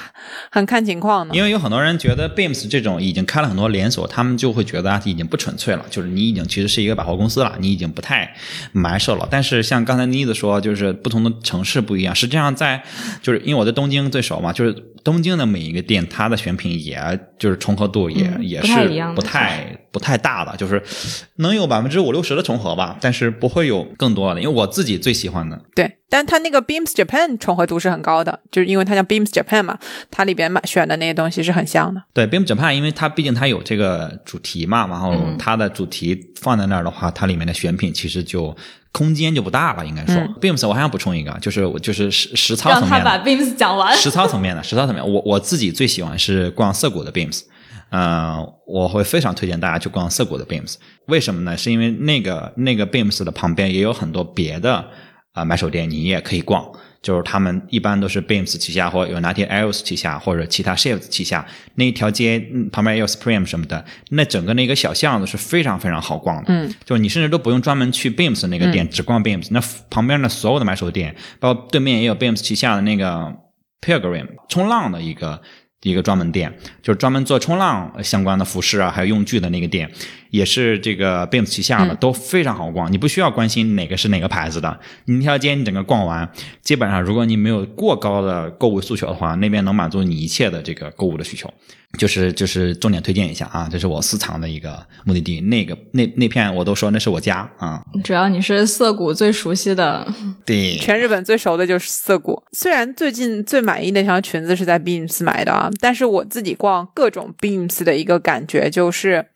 很看情况的。因为有很多人觉得 Beams 这种已经开了很多连锁，他们就会觉得已经不纯粹了，就是你已经其实是一个百货公司了，你已经不太买手了。但是像刚才妮子说，就是不同的城市不一样。实际上在就是因为我在东京最熟嘛，就是。东京的每一个店它的选品也就是重合度也也是不太不太大的就是能有百分之五六十的重合吧但是不会有更多的因为我自己最喜欢的。对但它那个 beams japan 重合度是很高的就是因为它叫 beams japan 嘛它里边嘛选的那些东西是很像的。对 beams japan 因为它毕竟它有这个主题嘛然后它的主题放在那儿的话它里面的选品其实就空间就不大了，应该说。beams，我还想补充一个，就是我就是实实操层面。让他把 beams 讲完。实操层面的，实操层面，我我自己最喜欢是逛涩谷的 beams，嗯，我会非常推荐大家去逛涩谷的 beams，为什么呢？是因为那个那个 beams 的旁边也有很多别的啊买手店，你也可以逛。就是他们一般都是 Beams 旗下，或者有哪天 Else 旗下，或者其他 Shifts 旗下那一条街旁边也有 Supreme 什么的，那整个那个小巷子是非常非常好逛的。嗯，就是你甚至都不用专门去 Beams 那个店，只逛 Beams，那旁边的所有的买手店，包括对面也有 Beams 旗下的那个 Pilgrim 冲浪的一个。一个专门店就是专门做冲浪相关的服饰啊还有用具的那个店也是这个并旗下的都非常好逛你不需要关心哪个是哪个牌子的。你那条街你整个逛完基本上如果你没有过高的购物诉求的话那边能满足你一切的这个购物的需求。就是就是重点推荐一下啊这是我私藏的一个目的地那个那那片我都说那是我家啊。主要你是涩谷最熟悉的对。全日本最熟的就是涩谷。虽然最近最满意那条裙子是在 beams 买的啊但是我自己逛各种 beams 的一个感觉就是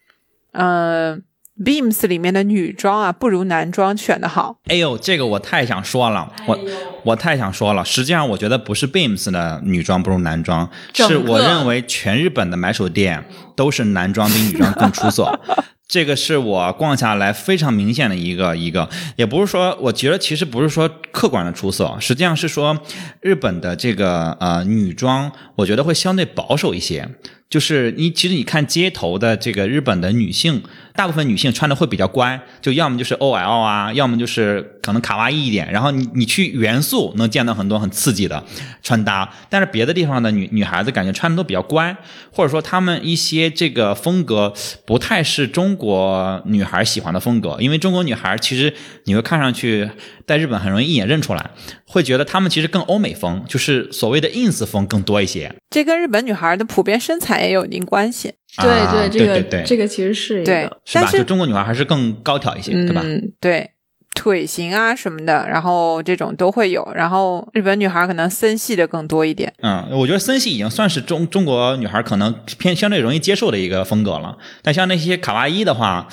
嗯 Beams 里面的女装啊，不如男装选的好。哎呦，这个我太想说了，我我太想说了。实际上，我觉得不是 Beams 的女装不如男装，是我认为全日本的买手店都是男装比女装更出色。这个是我逛下来非常明显的一个一个，也不是说我觉得其实不是说客观的出色，实际上是说日本的这个呃女装，我觉得会相对保守一些。就是你其实你看街头的这个日本的女性，大部分女性穿的会比较乖，就要么就是 OL 啊，要么就是可能卡哇伊一点。然后你你去元素能见到很多很刺激的穿搭，但是别的地方的女女孩子感觉穿的都比较乖，或者说她们一些这个风格不太是中国女孩喜欢的风格，因为中国女孩其实你会看上去在日本很容易一眼认出来，会觉得她们其实更欧美风，就是所谓的 ins 风更多一些。这跟日本女孩的普遍身材也有一定关系，对啊对，这个对对这个其实是一对个，是吧？但是就中国女孩还是更高挑一些，对吧？嗯，对，腿型啊什么的，然后这种都会有。然后日本女孩可能森系的更多一点。嗯，我觉得森系已经算是中中国女孩可能偏相对容易接受的一个风格了。但像那些卡哇伊的话，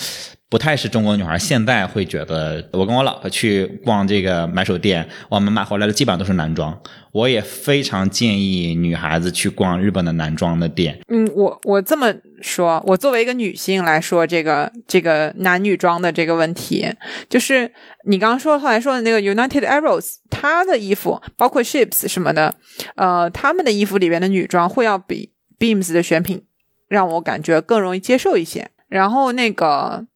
不太是中国女孩现在会觉得。我跟我老婆去逛这个买手店，我们买回来的基本上都是男装。我也非常建议女孩子去逛日本的男装的店。嗯，我我这么说，我作为一个女性来说，这个这个男女装的这个问题，就是你刚刚说后来说的那个 United Arrows，他的衣服包括 Ships 什么的，呃，他们的衣服里边的女装会要比 Beams 的选品让我感觉更容易接受一些。然后那个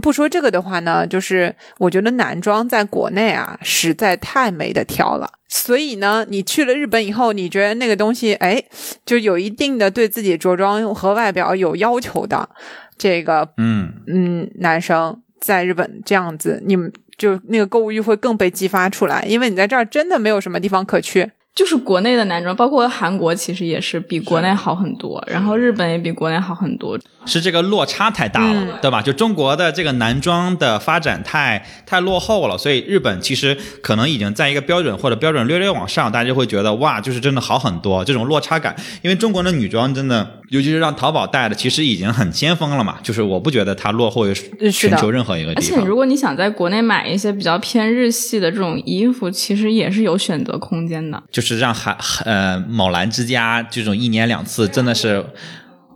不说这个的话呢，就是我觉得男装在国内啊实在太没得挑了。所以呢，你去了日本以后，你觉得那个东西，哎，就有一定的对自己着装和外表有要求的这个嗯，嗯男生，在日本这样子，你们就那个购物欲会更被激发出来，因为你在这儿真的没有什么地方可去。就是国内的男装，包括韩国，其实也是比国内好很多，然后日本也比国内好很多。是这个落差太大了，嗯对吧？就中国的这个男装的发展太太落后了，所以日本其实可能已经在一个标准或者标准略略往上，大家就会觉得哇，就是真的好很多这种落差感。因为中国的女装真的，尤其是让淘宝带的，其实已经很先锋了嘛。就是我不觉得它落后于全球任何一个而地方。且如果你想在国内买一些比较偏日系的这种衣服，其实也是有选择空间的。就是让韩呃某兰之家这种一年两次，真的是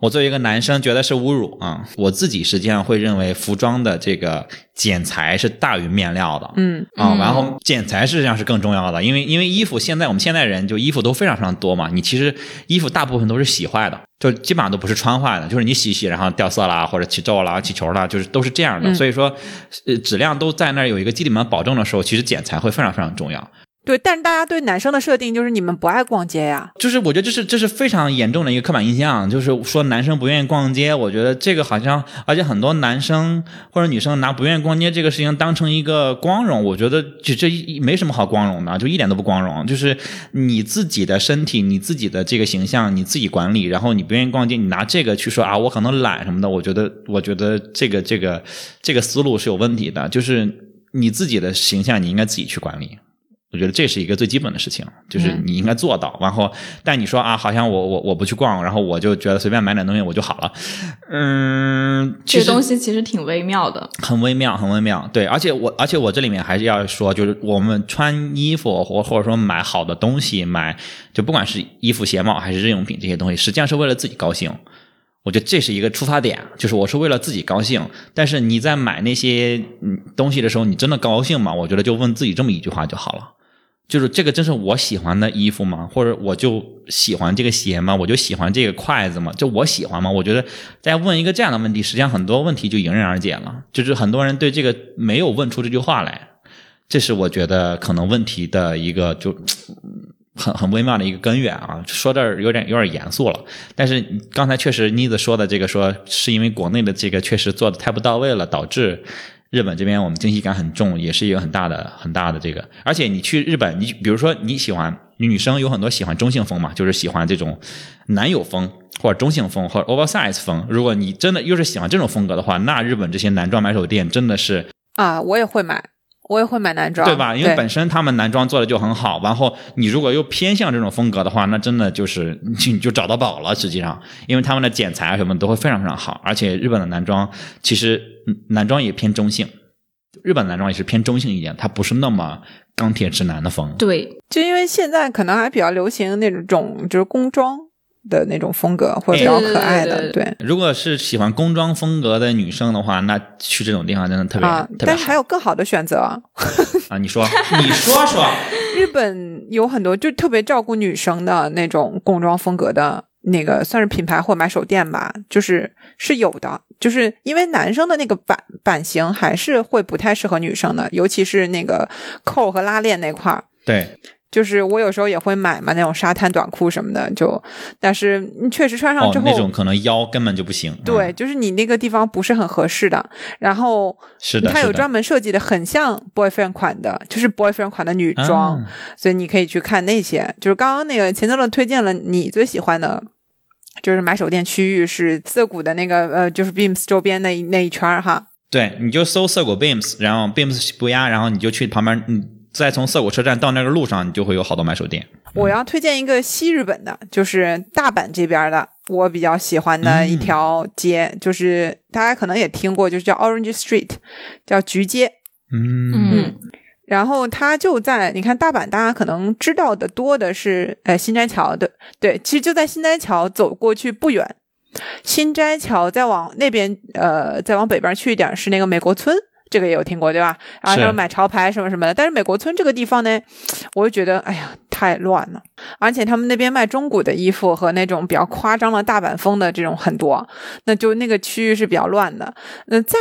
我作为一个男生觉得是侮辱啊！我自己实际上会认为服装的这个剪裁是大于面料的，嗯啊，嗯然后剪裁实际上是更重要的，因为因为衣服现在我们现代人就衣服都非常非常多嘛，你其实衣服大部分都是洗坏的，就基本上都不是穿坏的，就是你洗洗然后掉色啦或者起皱啦、起球啦，就是都是这样的。嗯所以说，呃，质量都在那儿有一个基本保证的时候，其实剪裁会非常非常重要。对，但是大家对男生的设定就是你们不爱逛街呀。就是我觉得这是这是非常严重的一个刻板印象，就是说男生不愿意逛街。我觉得这个好像，而且很多男生或者女生拿不愿意逛街这个事情当成一个光荣，我觉得这这没什么好光荣的，就一点都不光荣。就是你自己的身体、你自己的这个形象，你自己管理，然后你不愿意逛街，你拿这个去说啊，我可能懒什么的，我觉得我觉得这个这个这个思路是有问题的。就是你自己的形象，你应该自己去管理。我觉得这是一个最基本的事情，就是你应该做到。然后，但你说啊，好像我我我不去逛，然后我就觉得随便买点东西我就好了，嗯，这东西其实挺微妙的。很微妙，很微妙。对，而且我而且我这里面还是要说，就是我们穿衣服或或者说买好的东西，买就不管是衣服、鞋帽还是日用品这些东西，实际上是为了自己高兴。我觉得这是一个出发点，就是我是为了自己高兴。但是你在买那些嗯东西的时候，你真的高兴吗？我觉得就问自己这么一句话就好了。就是这个真是我喜欢的衣服吗？或者我就喜欢这个鞋吗？我就喜欢这个筷子吗？就我喜欢吗？我觉得在问一个这样的问题，实际上很多问题就迎刃而解了。就是很多人对这个没有问出这句话来，这是我觉得可能问题的一个就很很微妙的一个根源啊。说这儿有点有点严肃了，但是刚才确实妮子说的这个说是因为国内的这个确实做的太不到位了，导致。日本这边我们惊喜感很重，也是一个很大的很大的这个。而且你去日本，你比如说你喜欢女生有很多喜欢中性风嘛，就是喜欢这种男友风或者中性风或者 oversize 风。如果你真的又是喜欢这种风格的话，那日本这些男装买手店真的是啊，我也会买，我也会买男装，对吧？因为本身他们男装做的就很好，然后你如果又偏向这种风格的话，那真的就是 你就找到宝了。实际上，因为他们的剪裁啊什么都会非常非常好，而且日本的男装其实男装也偏中性，日本男装也是偏中性一点，它不是那么钢铁直男的风。对，就因为现在可能还比较流行那种就是工装。的那种风格或者比较可爱的，对。如果是喜欢工装风格的女生的话，那去这种地方真的特别特别但是还有更好的选择啊！你说，你说说。日本有很多就特别照顾女生的那种工装风格的那个，算是品牌或买手店吧，就是是有的。就是因为男生的那个版版型还是会不太适合女生的，尤其是那个扣和拉链那块儿。对。就是我有时候也会买嘛，那种沙滩短裤什么的，就，但是你确实穿上之后，那种可能腰根本就不行。对，就是你那个地方不是很合适的。然后是的，它有专门设计的，很像 boyfriend 款的，就是 boyfriend 款的女装，所以你可以去看那些。就是刚刚那个钱德勒推荐了你最喜欢的，就是买手店区域是涩谷的那个呃，就是 Beams 周边那那一圈哈。对，你就搜涩谷 Beams，然后 Beams 不压，然后你就去旁边嗯。再从涩谷车站到那个路上，你就会有好多买手店。我要推荐一个西日本的，就是大阪这边的，我比较喜欢的一条街，就是大家可能也听过，就是叫 Orange Street，叫菊街。嗯，然后它就在，你看大阪，大家可能知道的多的是，呃，新斋桥的，对，其实就在新斋桥走过去不远，新斋桥再往那边，呃，再往北边去一点是那个美国村。这个也有听过对吧？然后他们买潮牌什么什么的，但是美国村这个地方呢，我就觉得哎呀太乱了，而且他们那边卖中古的衣服和那种比较夸张的大阪风的这种很多，那就那个区域是比较乱的。那再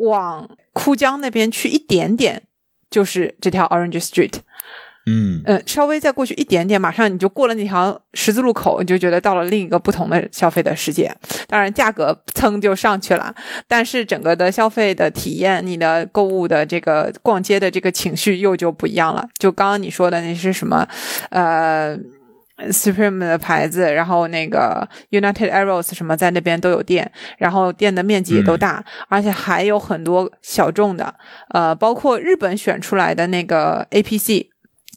往枯江那边去一点点，就是这条 Orange Street。嗯嗯，稍微再过去一点点，马上你就过了那条十字路口，你就觉得到了另一个不同的消费的世界。当然，价格蹭就上去了，但是整个的消费的体验，你的购物的这个逛街的这个情绪又就不一样了。就刚刚你说的那是什么？呃，Supreme 的牌子，然后那个 United Arrows 什么在那边都有店，然后店的面积也都大，而且还有很多小众的，呃，包括日本选出来的那个 APC。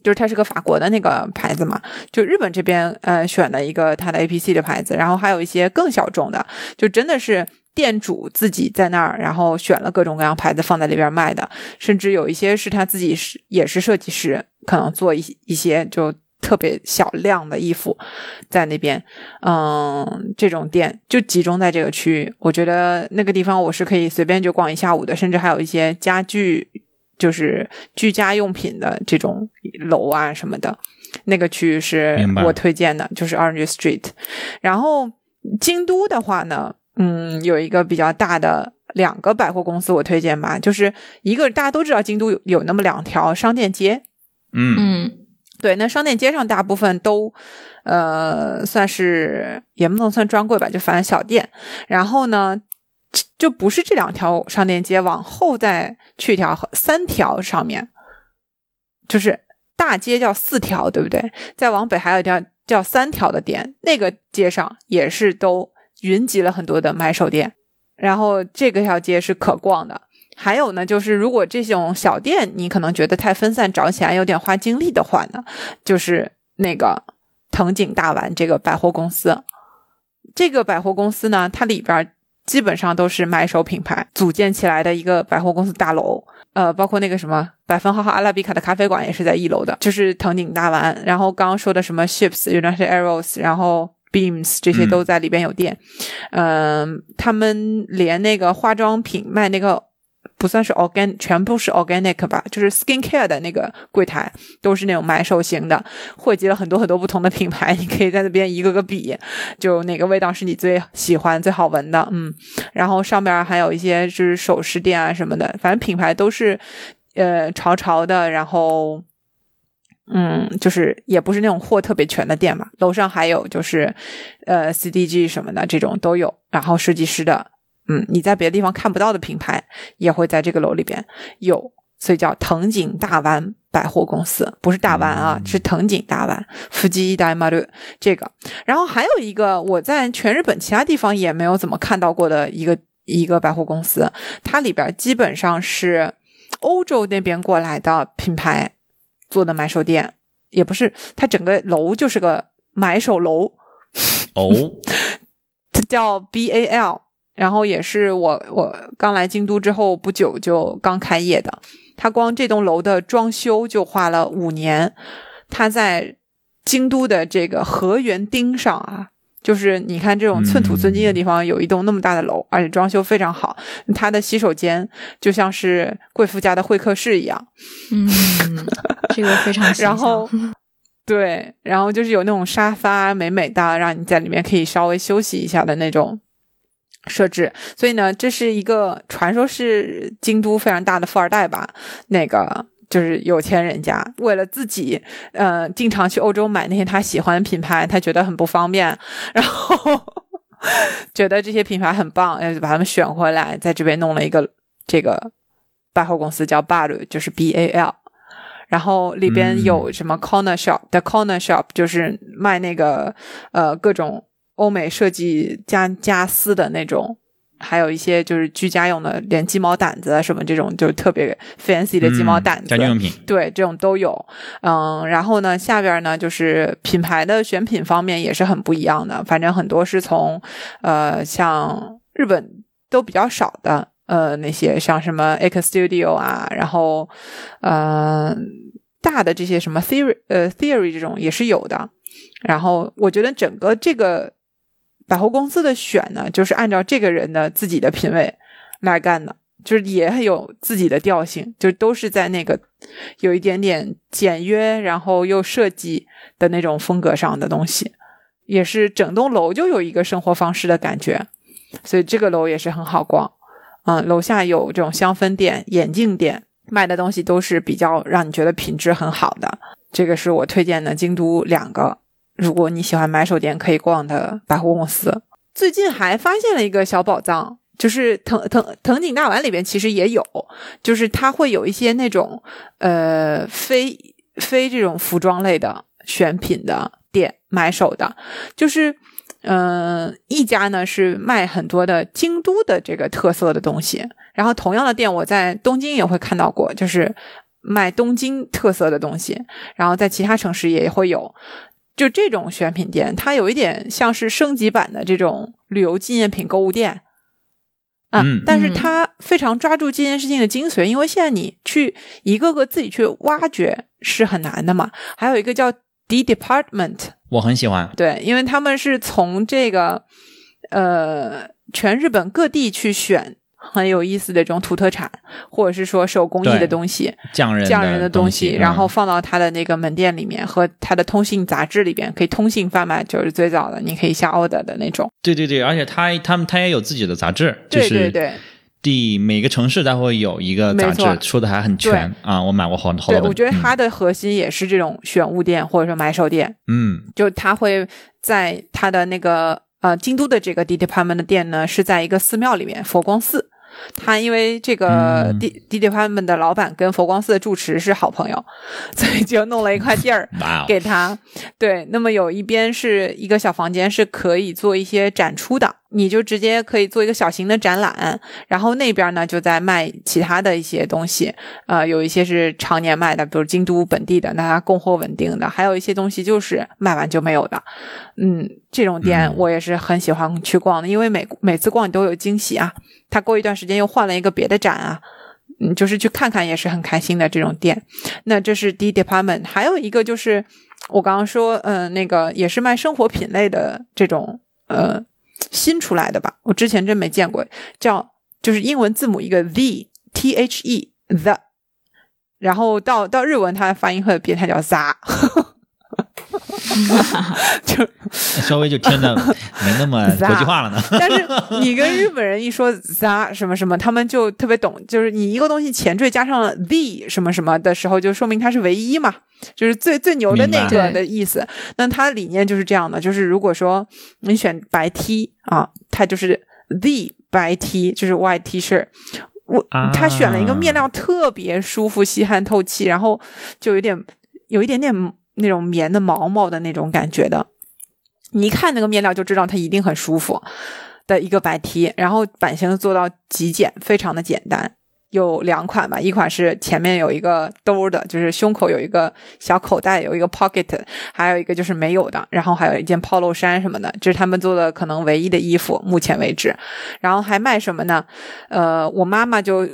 就是它是个法国的那个牌子嘛，就日本这边呃选了一个它的 A P C 的牌子，然后还有一些更小众的，就真的是店主自己在那儿，然后选了各种各样牌子放在那边卖的，甚至有一些是他自己是也是设计师，可能做一一些就特别小量的衣服在那边，嗯，这种店就集中在这个区域，我觉得那个地方我是可以随便就逛一下午的，甚至还有一些家具。就是居家用品的这种楼啊什么的，那个区域是我推荐的，就是 Orange Street。然后京都的话呢，嗯，有一个比较大的两个百货公司我推荐吧，就是一个大家都知道京都有有那么两条商店街，嗯嗯，对，那商店街上大部分都呃算是也不能算专柜吧，就反正小店。然后呢。就不是这两条商店街，往后再去一条三条上面，就是大街叫四条，对不对？再往北还有一条叫三条的店，那个街上也是都云集了很多的买手店，然后这个条街是可逛的。还有呢，就是如果这种小店你可能觉得太分散，找起来有点花精力的话呢，就是那个藤井大丸这个百货公司，这个百货公司呢，它里边。基本上都是买手品牌组建起来的一个百货公司大楼，呃，包括那个什么百分号号阿拉比卡的咖啡馆也是在一楼的，就是藤井大丸。然后刚刚说的什么 Ships、United Arrows，然后 Beams 这些都在里边有店，嗯，他们连那个化妆品卖那个。不算是 organ，全部是 organic 吧，就是 skin care 的那个柜台都是那种买手型的，汇集了很多很多不同的品牌，你可以在那边一个个比，就哪个味道是你最喜欢、最好闻的，嗯，然后上边还有一些就是首饰店啊什么的，反正品牌都是呃潮潮的，然后嗯，就是也不是那种货特别全的店嘛，楼上还有就是呃 CDG 什么的这种都有，然后设计师的。嗯，你在别的地方看不到的品牌也会在这个楼里边。有，所以叫藤井大丸百货公司，不是大丸啊，是藤井大丸。富吉代马路这个，然后还有一个我在全日本其他地方也没有怎么看到过的一个一个百货公司，它里边基本上是欧洲那边过来的品牌做的买手店，也不是，它整个楼就是个买手楼，哦，它叫 BAL，然后也是我我刚来京都之后不久就刚开业的，他光这栋楼的装修就花了五年，他在京都的这个河原町上啊。就是你看这种寸土寸金的地方，有一栋那么大的楼，而且装修非常好。他的洗手间就像是贵妇家的会客室一样，嗯，这个非常 然后 对，然后就是有那种沙发美美的，让你在里面可以稍微休息一下的那种设置。所以呢，这是一个传说是京都非常大的富二代吧，那个。就是有钱人家为了自己，呃，经常去欧洲买那些他喜欢的品牌，他觉得很不方便，然后 觉得这些品牌很棒，就把他们选回来，在这边弄了一个这个百货公司叫 BAL，就是 B A L，然后里边有什么 Corner Shop，The Corner Shop 就是卖那个呃各种欧美设计家家私的那种。还有一些就是居家用的，连鸡毛掸子啊什么这种，就是特别 fancy 的鸡毛掸子，家居用品，对，这种都有。嗯，然后呢，下边呢就是品牌的选品方面也是很不一样的，反正很多是从呃像日本都比较少的，呃那些像什么 X Studio 啊，然后呃大的这些什么 Theory 呃 Theory 这种也是有的。然后我觉得整个这个。百货公司的选呢，就是按照这个人的自己的品味来干的，就是也很有自己的调性，就都是在那个有一点点简约，然后又设计的那种风格上的东西，也是整栋楼就有一个生活方式的感觉，所以这个楼也是很好逛。嗯，楼下有这种香氛店、眼镜店，卖的东西都是比较让你觉得品质很好的。这个是我推荐的京都两个。如果你喜欢买手店，可以逛的百货公司。最近还发现了一个小宝藏，就是藤藤藤井大丸里边其实也有，就是它会有一些那种呃非非这种服装类的选品的店，买手的，就是嗯一家呢是卖很多的京都的这个特色的东西，然后同样的店我在东京也会看到过，就是卖东京特色的东西，然后在其他城市也会有。就这种选品店，它有一点像是升级版的这种旅游纪念品购物店，啊，但是它非常抓住这件事情的精髓，因为现在你去一个个自己去挖掘是很难的嘛。还有一个叫 D Department，我很喜欢，对，因为他们是从这个呃全日本各地去选。很有意思的这种土特产，或者是说手工艺的东西，匠人匠人的东西，然后放到他的那个门店里面和他的通信杂志里边，可以通信贩卖，就是最早的，你可以下 order 的那种。对对对，而且他他们他也有自己的杂志，对对对，第每个城市它会有一个杂志，说的还很全啊。我买过好好多。对，我觉得它的核心也是这种选物店或者说买手店，嗯，就他会在他的那个呃京都的这个 D department 的店呢，是在一个寺庙里面，佛光寺。他因为这个 D D department 的老板跟佛光寺的住持是好朋友，所以就弄了一块地儿 给他。对，那么有一边是一个小房间，是可以做一些展出的。你就直接可以做一个小型的展览，然后那边呢就在卖其他的一些东西，呃，有一些是常年卖的，比如京都本地的，那它供货稳定的，还有一些东西就是卖完就没有的。嗯，这种店我也是很喜欢去逛的，因为每每次逛你都有惊喜啊。他过一段时间又换了一个别的展啊，嗯，就是去看看也是很开心的这种店。那这是 D department，还有一个就是我刚刚说，嗯，那个也是卖生活品类的这种，呃。新出来的吧，我之前真没见过，叫就是英文字母一个 z t h e the，然后到到日文它的发音会变，它叫 za，就稍微就听的没那么 国际化了呢。但是你跟日本人一说 za 什么什么，他们就特别懂，就是你一个东西前缀加上了 the 什么什么的时候，就说明它是唯一嘛。就是最最牛的那个的意思，那它的理念就是这样的，就是如果说你选白 T 啊，它就是 the 白 T，就是 white T 恤。我他选了一个面料特别舒服、吸汗透气，然后就有点有一点点那种棉的毛毛的那种感觉的，你一看那个面料就知道它一定很舒服的一个白 T，然后版型做到极简，非常的简单。有两款吧，一款是前面有一个兜的，就是胸口有一个小口袋，有一个 pocket，还有一个就是没有的，然后还有一件 polo 衫什么的，这是他们做的可能唯一的衣服，目前为止。然后还卖什么呢？呃，我妈妈就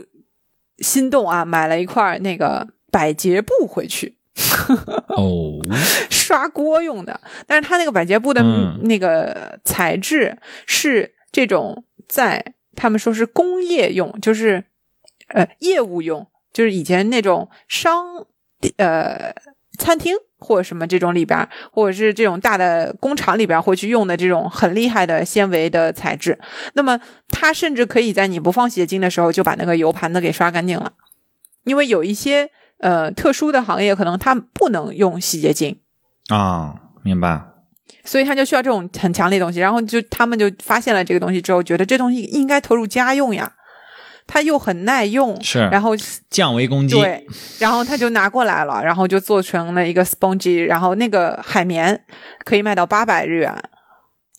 心动啊，买了一块那个百洁布回去。哦，刷锅用的，但是它那个百洁布的嗯。那个材质是这种在他们说是工业用，就是呃业务用，就是以前那种商呃餐厅或者什么这种里边儿，或者是这种大的工厂里边儿会去用的这种很厉害的纤维的材质。那么它甚至可以在你不放洗洁精的时候就把那个油盘子给刷干净了，因为有一些呃特殊的行业可能它不能用洗洁精。啊，明白。所以他就需要这种很强烈的东西，然后就他们就发现了这个东西之后，觉得这东西应该投入家用呀，它又很耐用，是然后降维攻击。对，然后他就拿过来了，然后就做成了一个 spongy，然后那个海绵可以卖到八百日元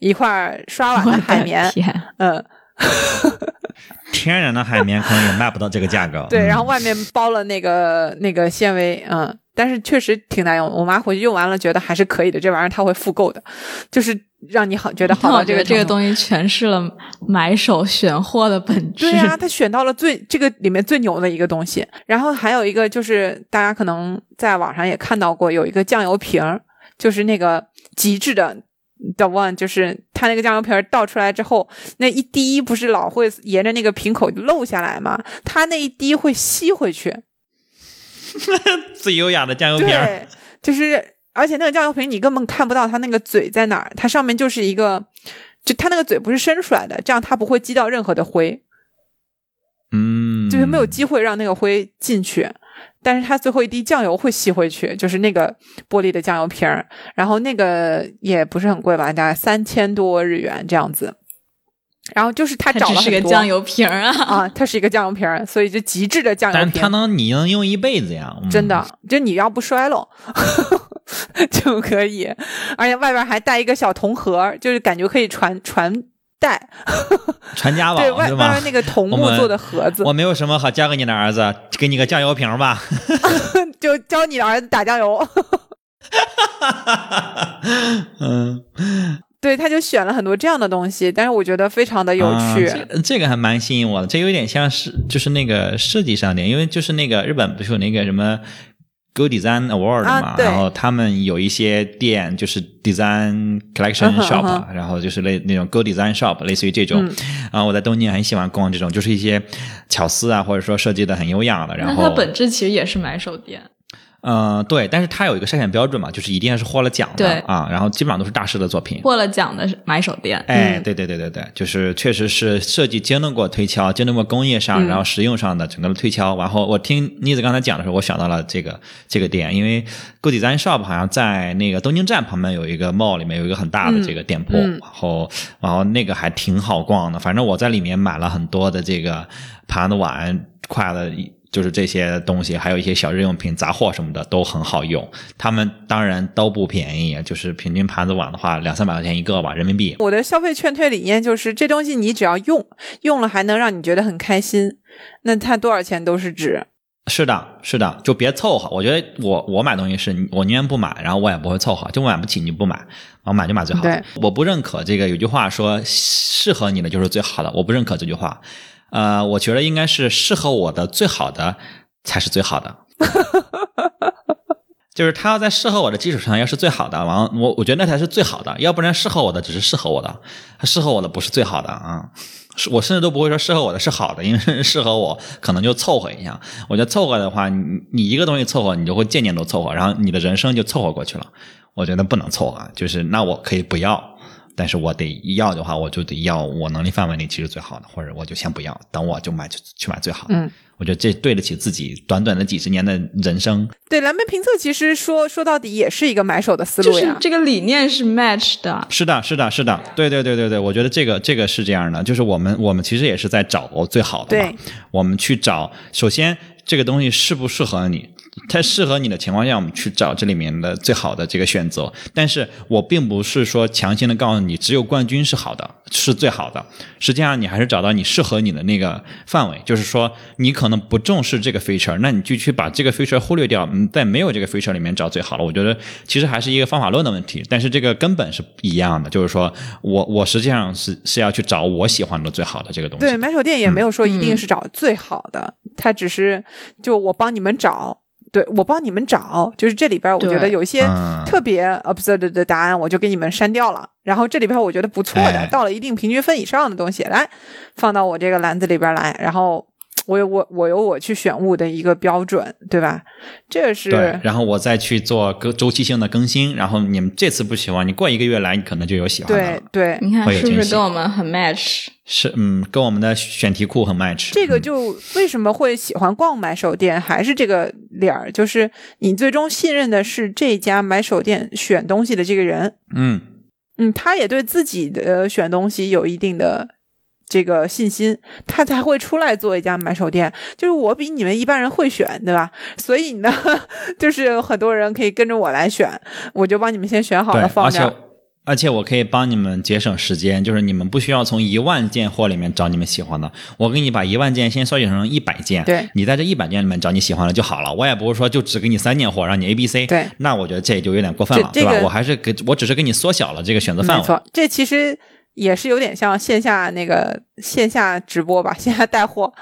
一块刷碗的海绵，嗯，天然的海绵可能也卖不到这个价格。对，嗯然后外面包了那个那个纤维，嗯，但是确实挺难用。我妈回去用完了，觉得还是可以的，这玩意儿她会复购的，就是让你好觉得好到这个这个东西诠释了买手选货的本质。对啊，他选到了最这个里面最牛的一个东西。然后还有一个就是大家可能在网上也看到过，有一个酱油瓶，就是那个极致的 the one，就是它那个酱油瓶儿倒出来之后，那一滴不是老会沿着那个瓶口漏下来吗？它那一滴会吸回去。最优雅的酱油瓶就是而且那个酱油瓶你根本看不到它那个嘴在哪儿，它上面就是一个，就它那个嘴不是伸出来的，这样它不会积到任何的灰。嗯，就是没有机会让那个灰进去，但是它最后一滴酱油会吸回去，就是那个玻璃的酱油瓶儿，然后那个也不是很贵吧，大概三千多日元这样子。然后就是他它找了很多是个酱油瓶儿啊！啊，它是一个酱油瓶儿，所以就极致的酱油瓶但是它，能，你能用一辈子呀，嗯真的，就你要不摔喽 就可以，而且外边还带一个小铜盒，就是感觉可以传传带，传家宝对吧外外边？那个桐木做的盒子，我没有什么好教给你的儿子，给你个酱油瓶吧。就教你的儿子打酱油。嗯，对，他就选了很多这样的东西，但是我觉得非常的有趣。啊这这个还蛮吸引我的，这有点像是就是那个设计上的，因为就是那个日本不是有那个什么 Go Design Award 嘛，啊然后他们有一些店就是 Design Collection Shop，、嗯然后就是类那种 Go Design Shop，类似于这种。嗯然后我在东京很喜欢逛这种，就是一些巧思啊，或者说设计的很优雅的，然后那它本质其实也是买手店。嗯、对，但是它有一个筛选标准嘛，就是一定是获了奖的啊，然后基本上都是大师的作品。获了奖的买手店，哎，嗯对对对对对，就是确实是设计经历过推敲，经历过工业上，嗯然后实用上的整个的推敲。然后我听妮子刚才讲的时候，我想到了这个这个店，因为 Go Design Shop 好像在那个东京站旁边有一个 mall 里面有一个很大的这个店铺，嗯嗯然后然后那个还挺好逛的。反正我在里面买了很多的这个盘子碗、筷子。就是这些东西，还有一些小日用品、杂货什么的都很好用。他们当然都不便宜，就是平均盘子碗的话，两三百块钱一个吧，人民币。我的消费劝退理念就是，这东西你只要用，用了还能让你觉得很开心，那它多少钱都是值。是的，是的，就别凑合。我觉得我我买东西是我宁愿不买，然后我也不会凑合，就买不起你就不买，然后买就买最好的。我不认可这个有句话说适合你的就是最好的，我不认可这句话。呃，我觉得应该是适合我的最好的才是最好的。就是他要在适合我的基础上要是最好的，完了我我觉得那才是最好的，要不然适合我的只是适合我的，适合我的不是最好的啊。我甚至都不会说适合我的是好的，因为适合我可能就凑合一下。我觉得凑合的话，你你一个东西凑合，你就会件件都凑合，然后你的人生就凑合过去了。我觉得不能凑合，就是那我可以不要，但是我得要的话，我就得要我能力范围内其实最好的，或者我就先不要，等我就买去去买最好的。嗯，我觉得这对得起自己短短的几十年的人生。对，蓝莓评测其实说说到底也是一个买手的思路呀。就是这个理念是 match 的。是的，是的，是的，对对对对对，我觉得这个这个是这样的，就是我们我们其实也是在找最好的嘛对，我们去找，首先这个东西适不适合你，它适合你的情况下，我们去找这里面的最好的这个选择。但是我并不是说强行的告诉你，只有冠军是好的，是最好的。实际上，你还是找到你适合你的那个范围。就是说，你可能不重视这个 feature，那你就去把这个 feature 忽略掉，嗯在没有这个 feature 里面找最好了。我觉得其实还是一个方法论的问题，但是这个根本是一样的。就是说我我实际上是是要去找我喜欢的最好的这个东西。对，买手店也没有说一定是找最好的，它只是就我帮你们找。对我帮你们找，就是这里边我觉得有一些嗯特别 absurd 的答案，我就给你们删掉了。然后这里边我觉得不错的，哎到了一定平均分以上的东西，来放到我这个篮子里边来，然后我有我我有我去选物的一个标准，对吧？这个是对，然后我再去做个周期性的更新，然后你们这次不喜欢，你过一个月来，你可能就有喜欢的了。对对，你看是不是跟我们很 match？是，嗯，跟我们的选题库很 match。这个就为什么会喜欢逛买手店，还是这个理儿，就是你最终信任的是这家买手店选东西的这个人，嗯，嗯，他也对自己的选东西有一定的这个信心，他才会出来做一家买手店。就是我比你们一般人会选，对吧？所以呢，就是很多人可以跟着我来选，我就帮你们先选好了，放而这儿且。而且我可以帮你们节省时间，就是你们不需要从一万件货里面找你们喜欢的，我给你把一万件先缩减成一百件，对你在这一百件里面找你喜欢的就好了。我也不是说就只给你三件货，让你 A、B、C，对，那我觉得这就有点过分了，对吧？我还是给我只是给你缩小了这个选择范围。没错，这其实也是有点像线下那个线下直播吧，线下带货，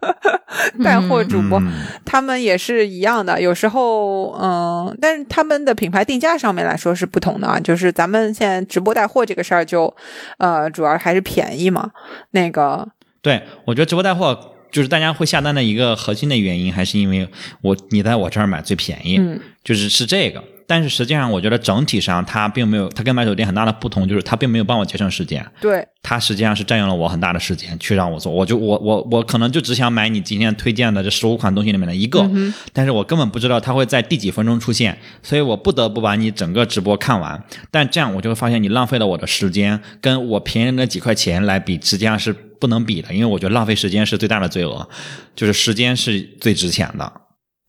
带货主播，嗯他们也是一样的。有时候，嗯，但是他们的品牌定价上面来说是不同的啊。就是咱们现在直播带货这个事儿，就呃，主要还是便宜嘛。那个，对，我觉得直播带货就是大家会下单的一个核心的原因，还是因为我你在我这儿买最便宜，嗯，就是是这个。但是实际上，我觉得整体上它并没有，它跟买手店很大的不同就是它并没有帮我节省时间，对，它实际上是占用了我很大的时间去让我做。我就我我我可能就只想买你今天推荐的这十五款东西里面的一个，嗯但是我根本不知道它会在第几分钟出现，所以我不得不把你整个直播看完。但这样我就会发现你浪费了我的时间，跟我便宜那几块钱来比，实际上是不能比的，因为我觉得浪费时间是最大的罪恶，就是时间是最值钱的。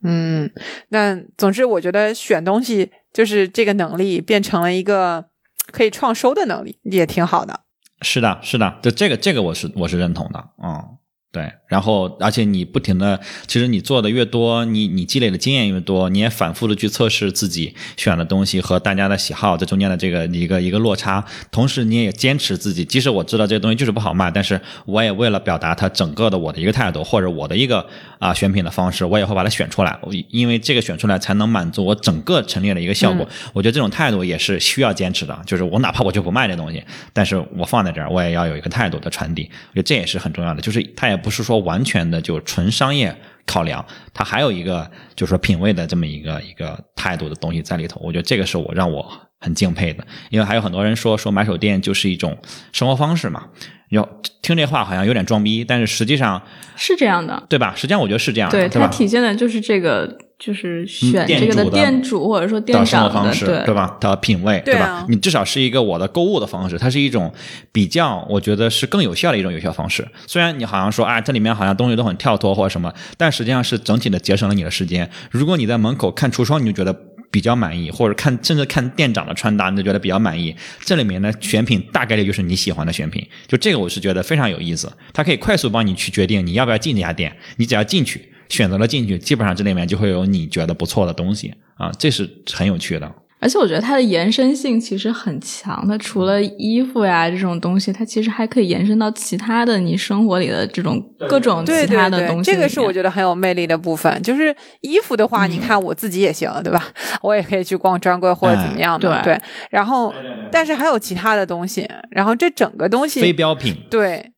嗯，那总之我觉得选东西就是这个能力变成了一个可以创收的能力，也挺好的。是的，是的，就这个这个我是我是认同的，嗯，对。然后而且你不停的，其实你做的越多，你你积累的经验越多，你也反复的去测试自己选的东西和大家的喜好这中间的这个一个一个落差，同时你也坚持自己，即使我知道这个东西就是不好卖，但是我也为了表达它整个的我的一个态度或者我的一个啊、选品的方式，我也会把它选出来，我因为这个选出来才能满足我整个陈列的一个效果。我觉得这种态度也是需要坚持的，就是我哪怕我就不卖这东西，但是我放在这儿，我也要有一个态度的传递，我觉得这也是很重要的。就是它也不是说完全的就纯商业考量，它还有一个就是说品味的这么一个一个态度的东西在里头。我觉得这个是我让我很敬佩的，因为还有很多人说说买手店就是一种生活方式嘛，要听这话好像有点装逼，但是实际上是这样的，对吧？实际上我觉得是这样的，对？它体现的就是这个，就是选店这个的店主或者说店长的，方式，对吧？的品味，吧对吧？你至少是一个我的购物的方式，它是一种比较，我觉得是更有效的一种有效方式。虽然你好像说啊，这里面好像东西都很跳脱或者什么，但实际上是整体的节省了你的时间。如果你在门口看橱窗，你就觉得。比较满意，或者看甚至看店长的穿搭，你就觉得比较满意。这里面的选品大概率就是你喜欢的选品，就这个我是觉得非常有意思。它可以快速帮你去决定你要不要进这家店，你只要进去，选择了进去，基本上这里面就会有你觉得不错的东西啊，这是很有趣的。而且我觉得它的延伸性其实很强它，除了衣服呀这种东西，它其实还可以延伸到其他的你生活里的这种各种对其他的东西。这个是我觉得很有魅力的部分。就是衣服的话，嗯你看我自己也行，对吧？我也可以去逛专柜或者怎么样的，对。然后，但是还有其他的东西，然后这整个东西非，标品，对，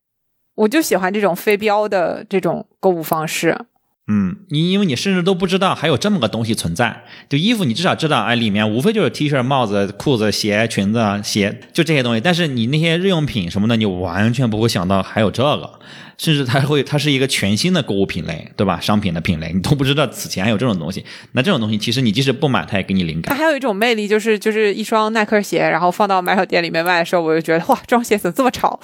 我就喜欢这种非标的这种购物方式。嗯，你因为你甚至都不知道还有这么个东西存在。就衣服，你至少知道，哎，里面无非就是 T 恤、帽子、裤子、鞋、裙子、鞋，就这些东西。但是你那些日用品什么的，你完全不会想到还有这个，甚至它会，它是一个全新的购物品类，对吧？商品的品类，你都不知道此前还有这种东西。那这种东西，其实你即使不买，它也给你灵感。它还有一种魅力，就是就是一双耐克鞋，然后放到买手店里面卖的时候，我就觉得哇，这双鞋怎么这么潮？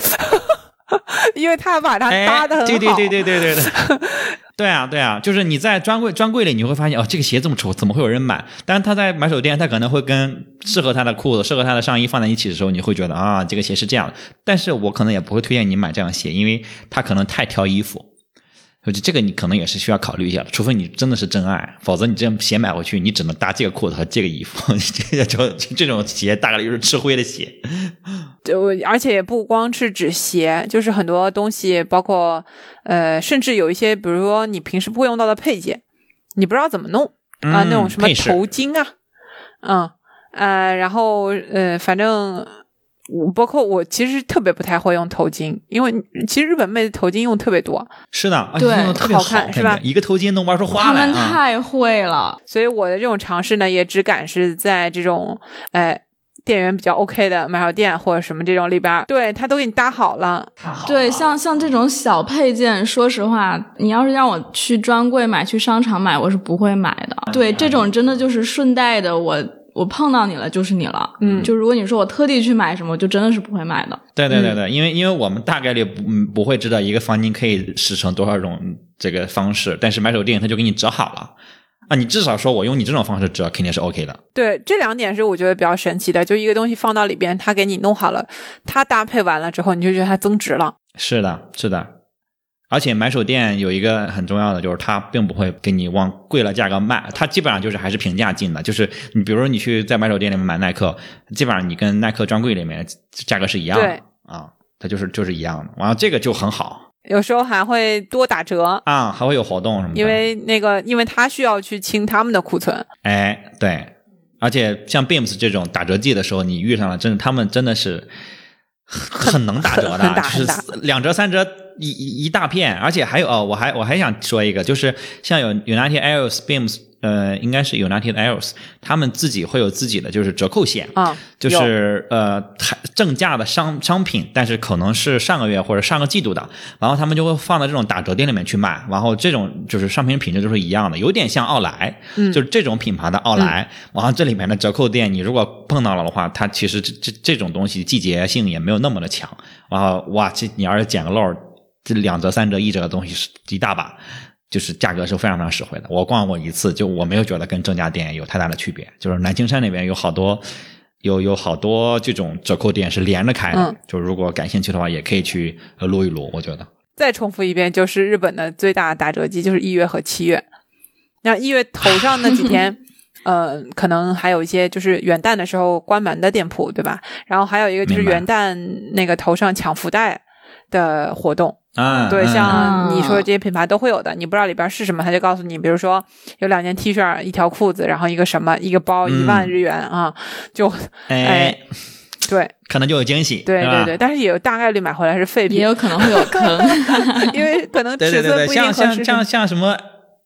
因为他把它搭的很好。对对对对对对对。对啊，对啊，就是你在专柜专柜里，你会发现哦，这个鞋这么丑，怎么会有人买？但是他在买手店，他可能会跟适合他的裤子、适合他的上衣放在一起的时候，你会觉得啊，这个鞋是这样的。但是我可能也不会推荐你买这样鞋，因为他可能太挑衣服。这个你可能也是需要考虑一下的，除非你真的是真爱，否则你这样鞋买回去，你只能搭这个裤子和这个衣服，这就这种鞋大概率是吃灰的鞋。就而且也不光是指鞋，就是很多东西，包括呃，甚至有一些，比如说你平时不会用到的配件，你不知道怎么弄啊，那种什么头巾啊，嗯呃，然后呃，反正。我包括我其实特别不太会用头巾，因为其实日本妹子头巾用特别多。是的，对，好看是吧？一个头巾能玩出花来。他们太会了，所以我的这种尝试呢，也只敢是在这种哎店员比较 OK 的买手店或者什么这种里边，对他都给你搭好了。对，像像这种小配件，说实话，你要是让我去专柜买、去商场买，我是不会买的。对，这种真的就是顺带的我。我碰到你了，就是你了。嗯，就如果你说我特地去买什么，就真的是不会买的。对对对对，因为因为我们大概率不不会知道一个方巾可以使成多少种这个方式，但是买手店他就给你折好了啊，你至少说我用你这种方式折肯定是 OK 的。对，这两点是我觉得比较神奇的，就一个东西放到里边，他给你弄好了，他搭配完了之后，你就觉得它增值了。是的，是的。而且买手店有一个很重要的，就是它并不会给你往贵了价格卖，它基本上就是还是平价进的。就是你比如说你去在买手店里面买耐克，基本上你跟耐克专柜里面价格是一样的啊，它就是就是一样的。完了这个就很好，有时候还会多打折啊，还会有活动什么的。因为那个，因为他需要去清他们的库存。哎，对，而且像 Beams 这种打折季的时候，你遇上了，真的他们真的是很能打折的，就是两折三折。一一一大片，而且还有哦，我还我还想说一个，就是像有 United Airways Beams，呃，应该是 United Airways，他们自己会有自己的就是折扣线啊，就是呃正价的商商品，但是可能是上个月或者上个季度的，然后他们就会放到这种打折店里面去卖，然后这种就是商品品质都是一样的，有点像奥莱，嗯就是这种品牌的奥莱，然后这里面的折扣店，你如果碰到了的话，它其实这这这种东西季节性也没有那么的强，然后哇，这你要是捡个漏。这两折、三折、一折的东西是一大把，就是价格是非常非常实惠的。我逛过一次，就我没有觉得跟正价店有太大的区别。就是南青山那边有好多有有好多这种折扣店是连着开的，就如果感兴趣的话，也可以去撸一撸。我觉得再重复一遍，就是日本的最大打折季就是一月和七月。那一月头上那几天，呃，可能还有一些就是元旦的时候关门的店铺，对吧？然后还有一个就是元旦那个头上抢福袋的活动。啊，对，像你说的这些品牌都会有的，你不知道里边是什么，他就告诉你，比如说有两件 T 恤，一条裤子，然后一个什么，一个包，一万日元啊，就哎，对，可能就有惊喜，对对对，但是也有大概率买回来是废品，也有可能会有坑，因为可能尺寸不一样。像像像像什么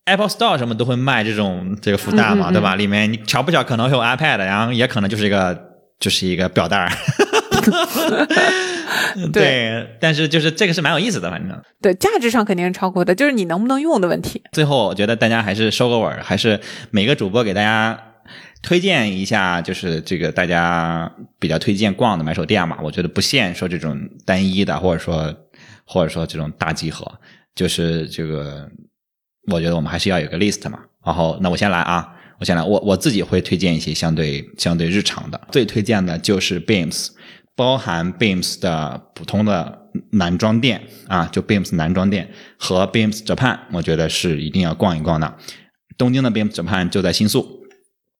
Apple Store 什么都会卖这种这个福袋嘛，对吧？里面你巧不巧可能会有 iPad，然后也可能就是一个就是一个表带。对，但是就是这个是蛮有意思的，反正对价值上肯定是超过的，就是你能不能用的问题。最后，我觉得大家还是收个尾儿，还是每个主播给大家推荐一下，就是这个大家比较推荐逛的买手店嘛。我觉得不限说这种单一的，或者说 或者说这种大集合，就是这个，我觉得我们还是要有个 list 嘛。然后，那我先来啊，我先来，我我自己会推荐一些相对相对日常的，最推荐的就是 Beams。包含 Beams 的普通的男装店啊，就 Beams 男装店和 Beams Japan，我觉得是一定要逛一逛的。东京的 Beams Japan 就在新宿，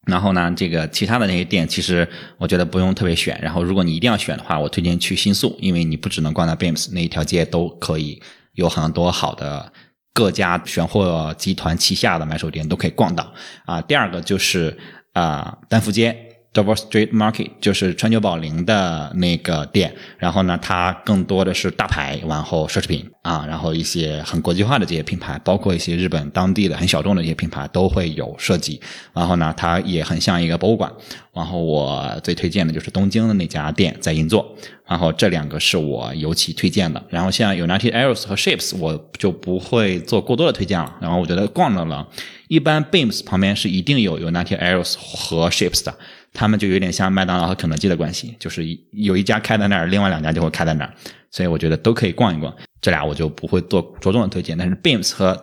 然后呢，这个其他的那些店其实我觉得不用特别选。然后如果你一定要选的话，我推荐去新宿，因为你不只能逛到 Beams 那一条街，都可以有很多好的各家选货集团旗下的买手店都可以逛到啊。第二个就是啊，丹福街。Double Street Market 就是川久保玲的那个店，然后呢，它更多的是大牌，然后奢侈品啊，然后一些很国际化的这些品牌，包括一些日本当地的很小众的一些品牌都会有涉及。然后呢，它也很像一个博物馆。然后我最推荐的就是东京的那家店在银座。然后这两个是我尤其推荐的。然后像 United Airs 和 Ships 我就不会做过多的推荐了。然后我觉得逛到了，一般 Beams 旁边是一定有 United Airs 和 Ships 的。他们就有点像麦当劳和肯德基的关系，就是有一家开在那儿，另外两家就会开在那儿。所以我觉得都可以逛一逛。这俩我就不会做着重的推荐，但是 Beams 和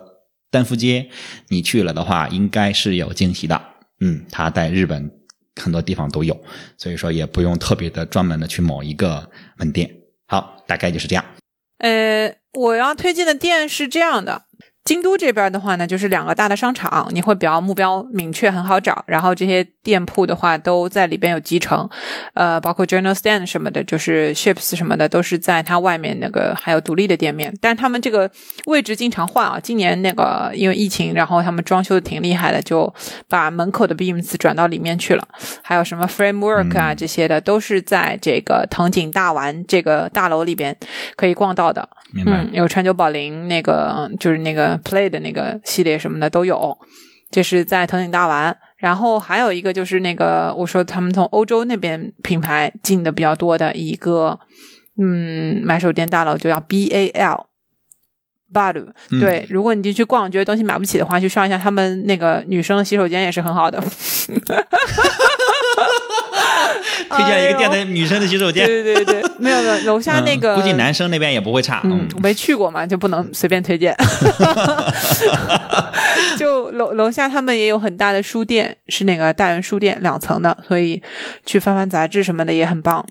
丹福街，你去了的话，应该是有惊喜的。嗯，它在日本很多地方都有，所以说也不用特别的专门的去某一个门店。好，大概就是这样。呃，我要推荐的店是这样的。京都这边的话呢，就是两个大的商场，你会比较目标明确，很好找。然后这些店铺的话，都在里边有集成，呃，包括 Journal Stand 什么的，就是 Ships 什么的，都是在它外面那个还有独立的店面。但是他们这个位置经常换啊。今年那个因为疫情，然后他们装修的挺厉害的，就把门口的 Beams 转到里面去了。还有什么 Framework 啊这些的，都是在这个藤井大丸这个大楼里边可以逛到的。嗯，有川久保玲那个，就是那个 Play 的那个系列什么的都有，这是在藤井大丸。然后还有一个就是那个，我说他们从欧洲那边品牌进的比较多的一个，嗯，买手店大佬就叫 B A L Balu。对，如果你进去逛，觉得东西买不起的话，去上一下他们那个女生的洗手间也是很好的。推荐一个店的女生的洗手间，对对对对，没有没有，楼下那个估计男生那边也不会差。嗯，没去过嘛，就不能随便推荐。就楼楼下他们也有很大的书店，是那个大元书店两层的，所以去翻翻杂志什么的也很棒。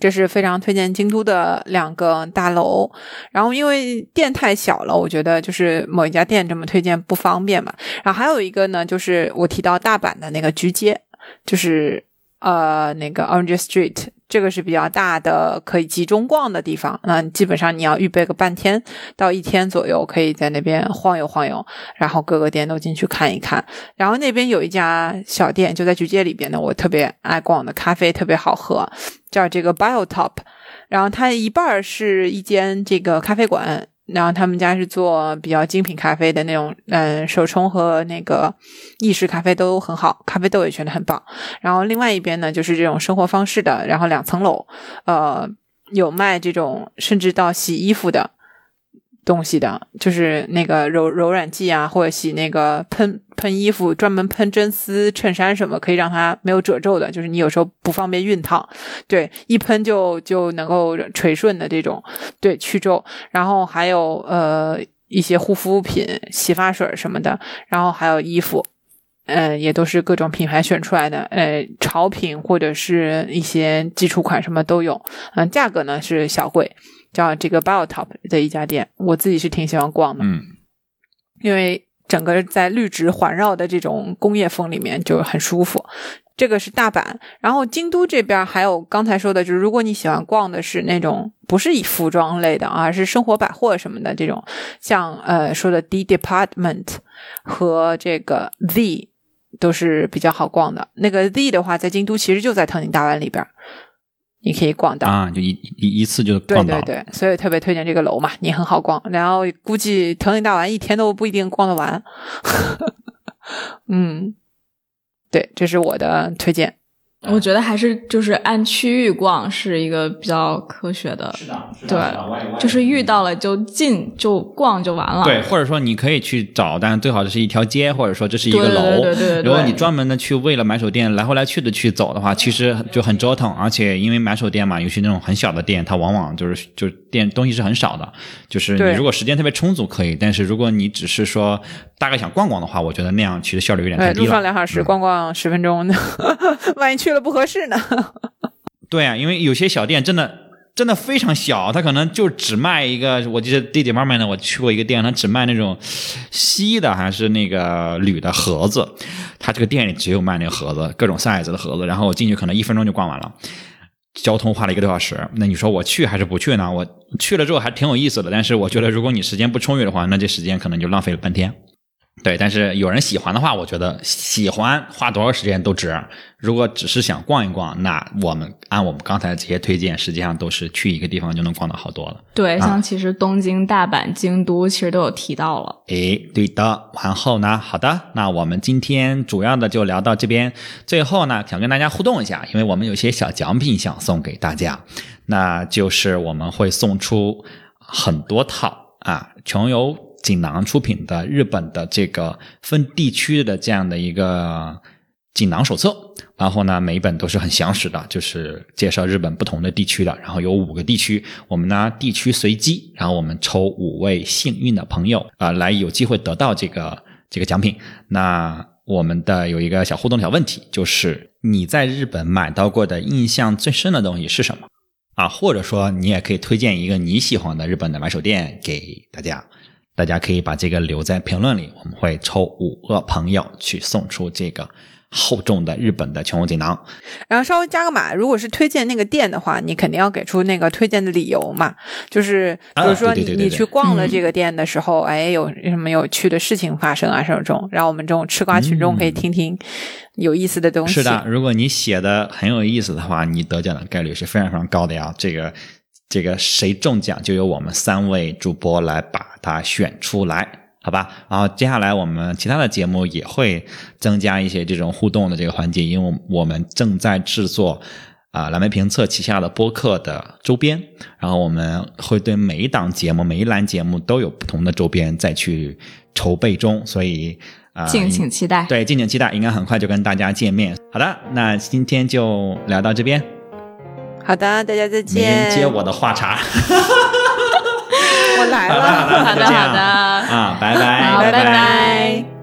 这是非常推荐京都的两个大楼。然后因为店太小了，我觉得就是某一家店这么推荐不方便嘛。然后还有一个呢，就是我提到大阪的那个菊街，就是。呃，那个 Orange Street 这个是比较大的，可以集中逛的地方。那基本上你要预备个半天到一天左右，可以在那边晃悠晃悠，然后各个店都进去看一看。然后那边有一家小店，就在菊街里边的，我特别爱逛的，咖啡特别好喝，叫这个 Biotop。然后它一半是一间这个咖啡馆。然后他们家是做比较精品咖啡的那种，嗯，手冲和那个意式咖啡都很好，咖啡豆也选的很棒。然后另外一边呢，就是这种生活方式的，然后两层楼，呃，有卖这种甚至到洗衣服的。东西的，就是那个柔柔软剂啊，或者洗那个喷喷衣服，专门喷真丝衬衫什么，可以让它没有褶皱的。就是你有时候不方便熨烫，对，一喷就就能够垂顺的这种，对，去皱。然后还有呃一些护肤品、洗发水什么的，然后还有衣服，嗯，也都是各种品牌选出来的，呃，潮品或者是一些基础款什么都有，嗯，价格呢是小贵。叫这个 Biotop 的一家店，我自己是挺喜欢逛的，嗯，因为整个在绿植环绕的这种工业风里面就很舒服。这个是大阪，然后京都这边还有刚才说的，就是如果你喜欢逛的是那种不是以服装类的，啊是生活百货什么的这种，像呃说的 D Department 和这个 Z 都是比较好逛的。那个 Z 的话，在京都其实就在藤井大丸里边。你可以逛到啊，就一一一次就逛到。对对对，所以特别推荐这个楼嘛，你很好逛。然后估计藤井大丸一天都不一定逛得完。嗯，对，这是我的推荐。我觉得还是就是按区域逛是一个比较科学的，对，就是遇到了就进就逛就完了。对，或者说你可以去找，但最好这是一条街，或者说这是一个楼。对对对。如果你专门的去为了买手店来回来去的去走的话，其实就很折腾。而且因为买手店嘛，尤其那种很小的店，它往往就是就店东西是很少的。就是你如果时间特别充足可以，但是如果你只是说大概想逛逛的话，我觉得那样其实效率有点太低了。路上两小时逛逛十分钟，万一去了。不合适呢？对啊，因为有些小店真的真的非常小，他可能就只卖一个。我记得弟弟妈妈呢，我去过一个店，他只卖那种锡的还是那个铝的盒子。他这个店里只有卖那个盒子，各种 size 的盒子。然后我进去可能一分钟就逛完了，交通花了一个多小时。那你说我去还是不去呢？我去了之后还挺有意思的，但是我觉得如果你时间不充裕的话，那这时间可能就浪费了半天。对，但是有人喜欢的话，我觉得喜欢花多少时间都值。如果只是想逛一逛，那我们按我们刚才这些推荐，实际上都是去一个地方就能逛到好多了。对，像其实东京、大阪、京都其实都有提到了。诶，对的。然后呢，好的，那我们今天主要的就聊到这边。最后呢，想跟大家互动一下，因为我们有些小奖品想送给大家，那就是我们会送出很多套啊，穷游。锦囊出品的日本的这个分地区的这样的一个锦囊手册，然后呢，每一本都是很详实的，就是介绍日本不同的地区的。然后有五个地区，我们呢地区随机，然后我们抽五位幸运的朋友啊、来有机会得到这个这个奖品。那我们的有一个小互动小问题，就是你在日本买到过的印象最深的东西是什么？啊，或者说你也可以推荐一个你喜欢的日本的买手店给大家，大家可以把这个留在评论里，我们会抽五个朋友去送出这个厚重的日本的全屋锦囊。然后稍微加个码，如果是推荐那个店的话，你肯定要给出那个推荐的理由嘛。就是比如说你、你去逛了这个店的时候，哎，有什么有趣的事情发生啊，什么这种，让我们这种吃瓜群众可以听听有意思的东西。嗯是的，如果你写的很有意思的话，你得奖的概率是非常非常高的呀。这个这个谁中奖，就由我们三位主播来把它选出来，好吧？然后接下来我们其他的节目也会增加一些这种互动的这个环节，因为我们正在制作。啊，蓝莓评测旗下的播客的周边，然后我们会对每一档节目、每一栏节目都有不同的周边再去筹备中，所以啊，敬请期待。对，敬请期待，应该很快就跟大家见面。好的，那今天就聊到这边，好的，大家再见。接我的话茬。我来了，好的，好的好的啊，拜拜，好拜。拜拜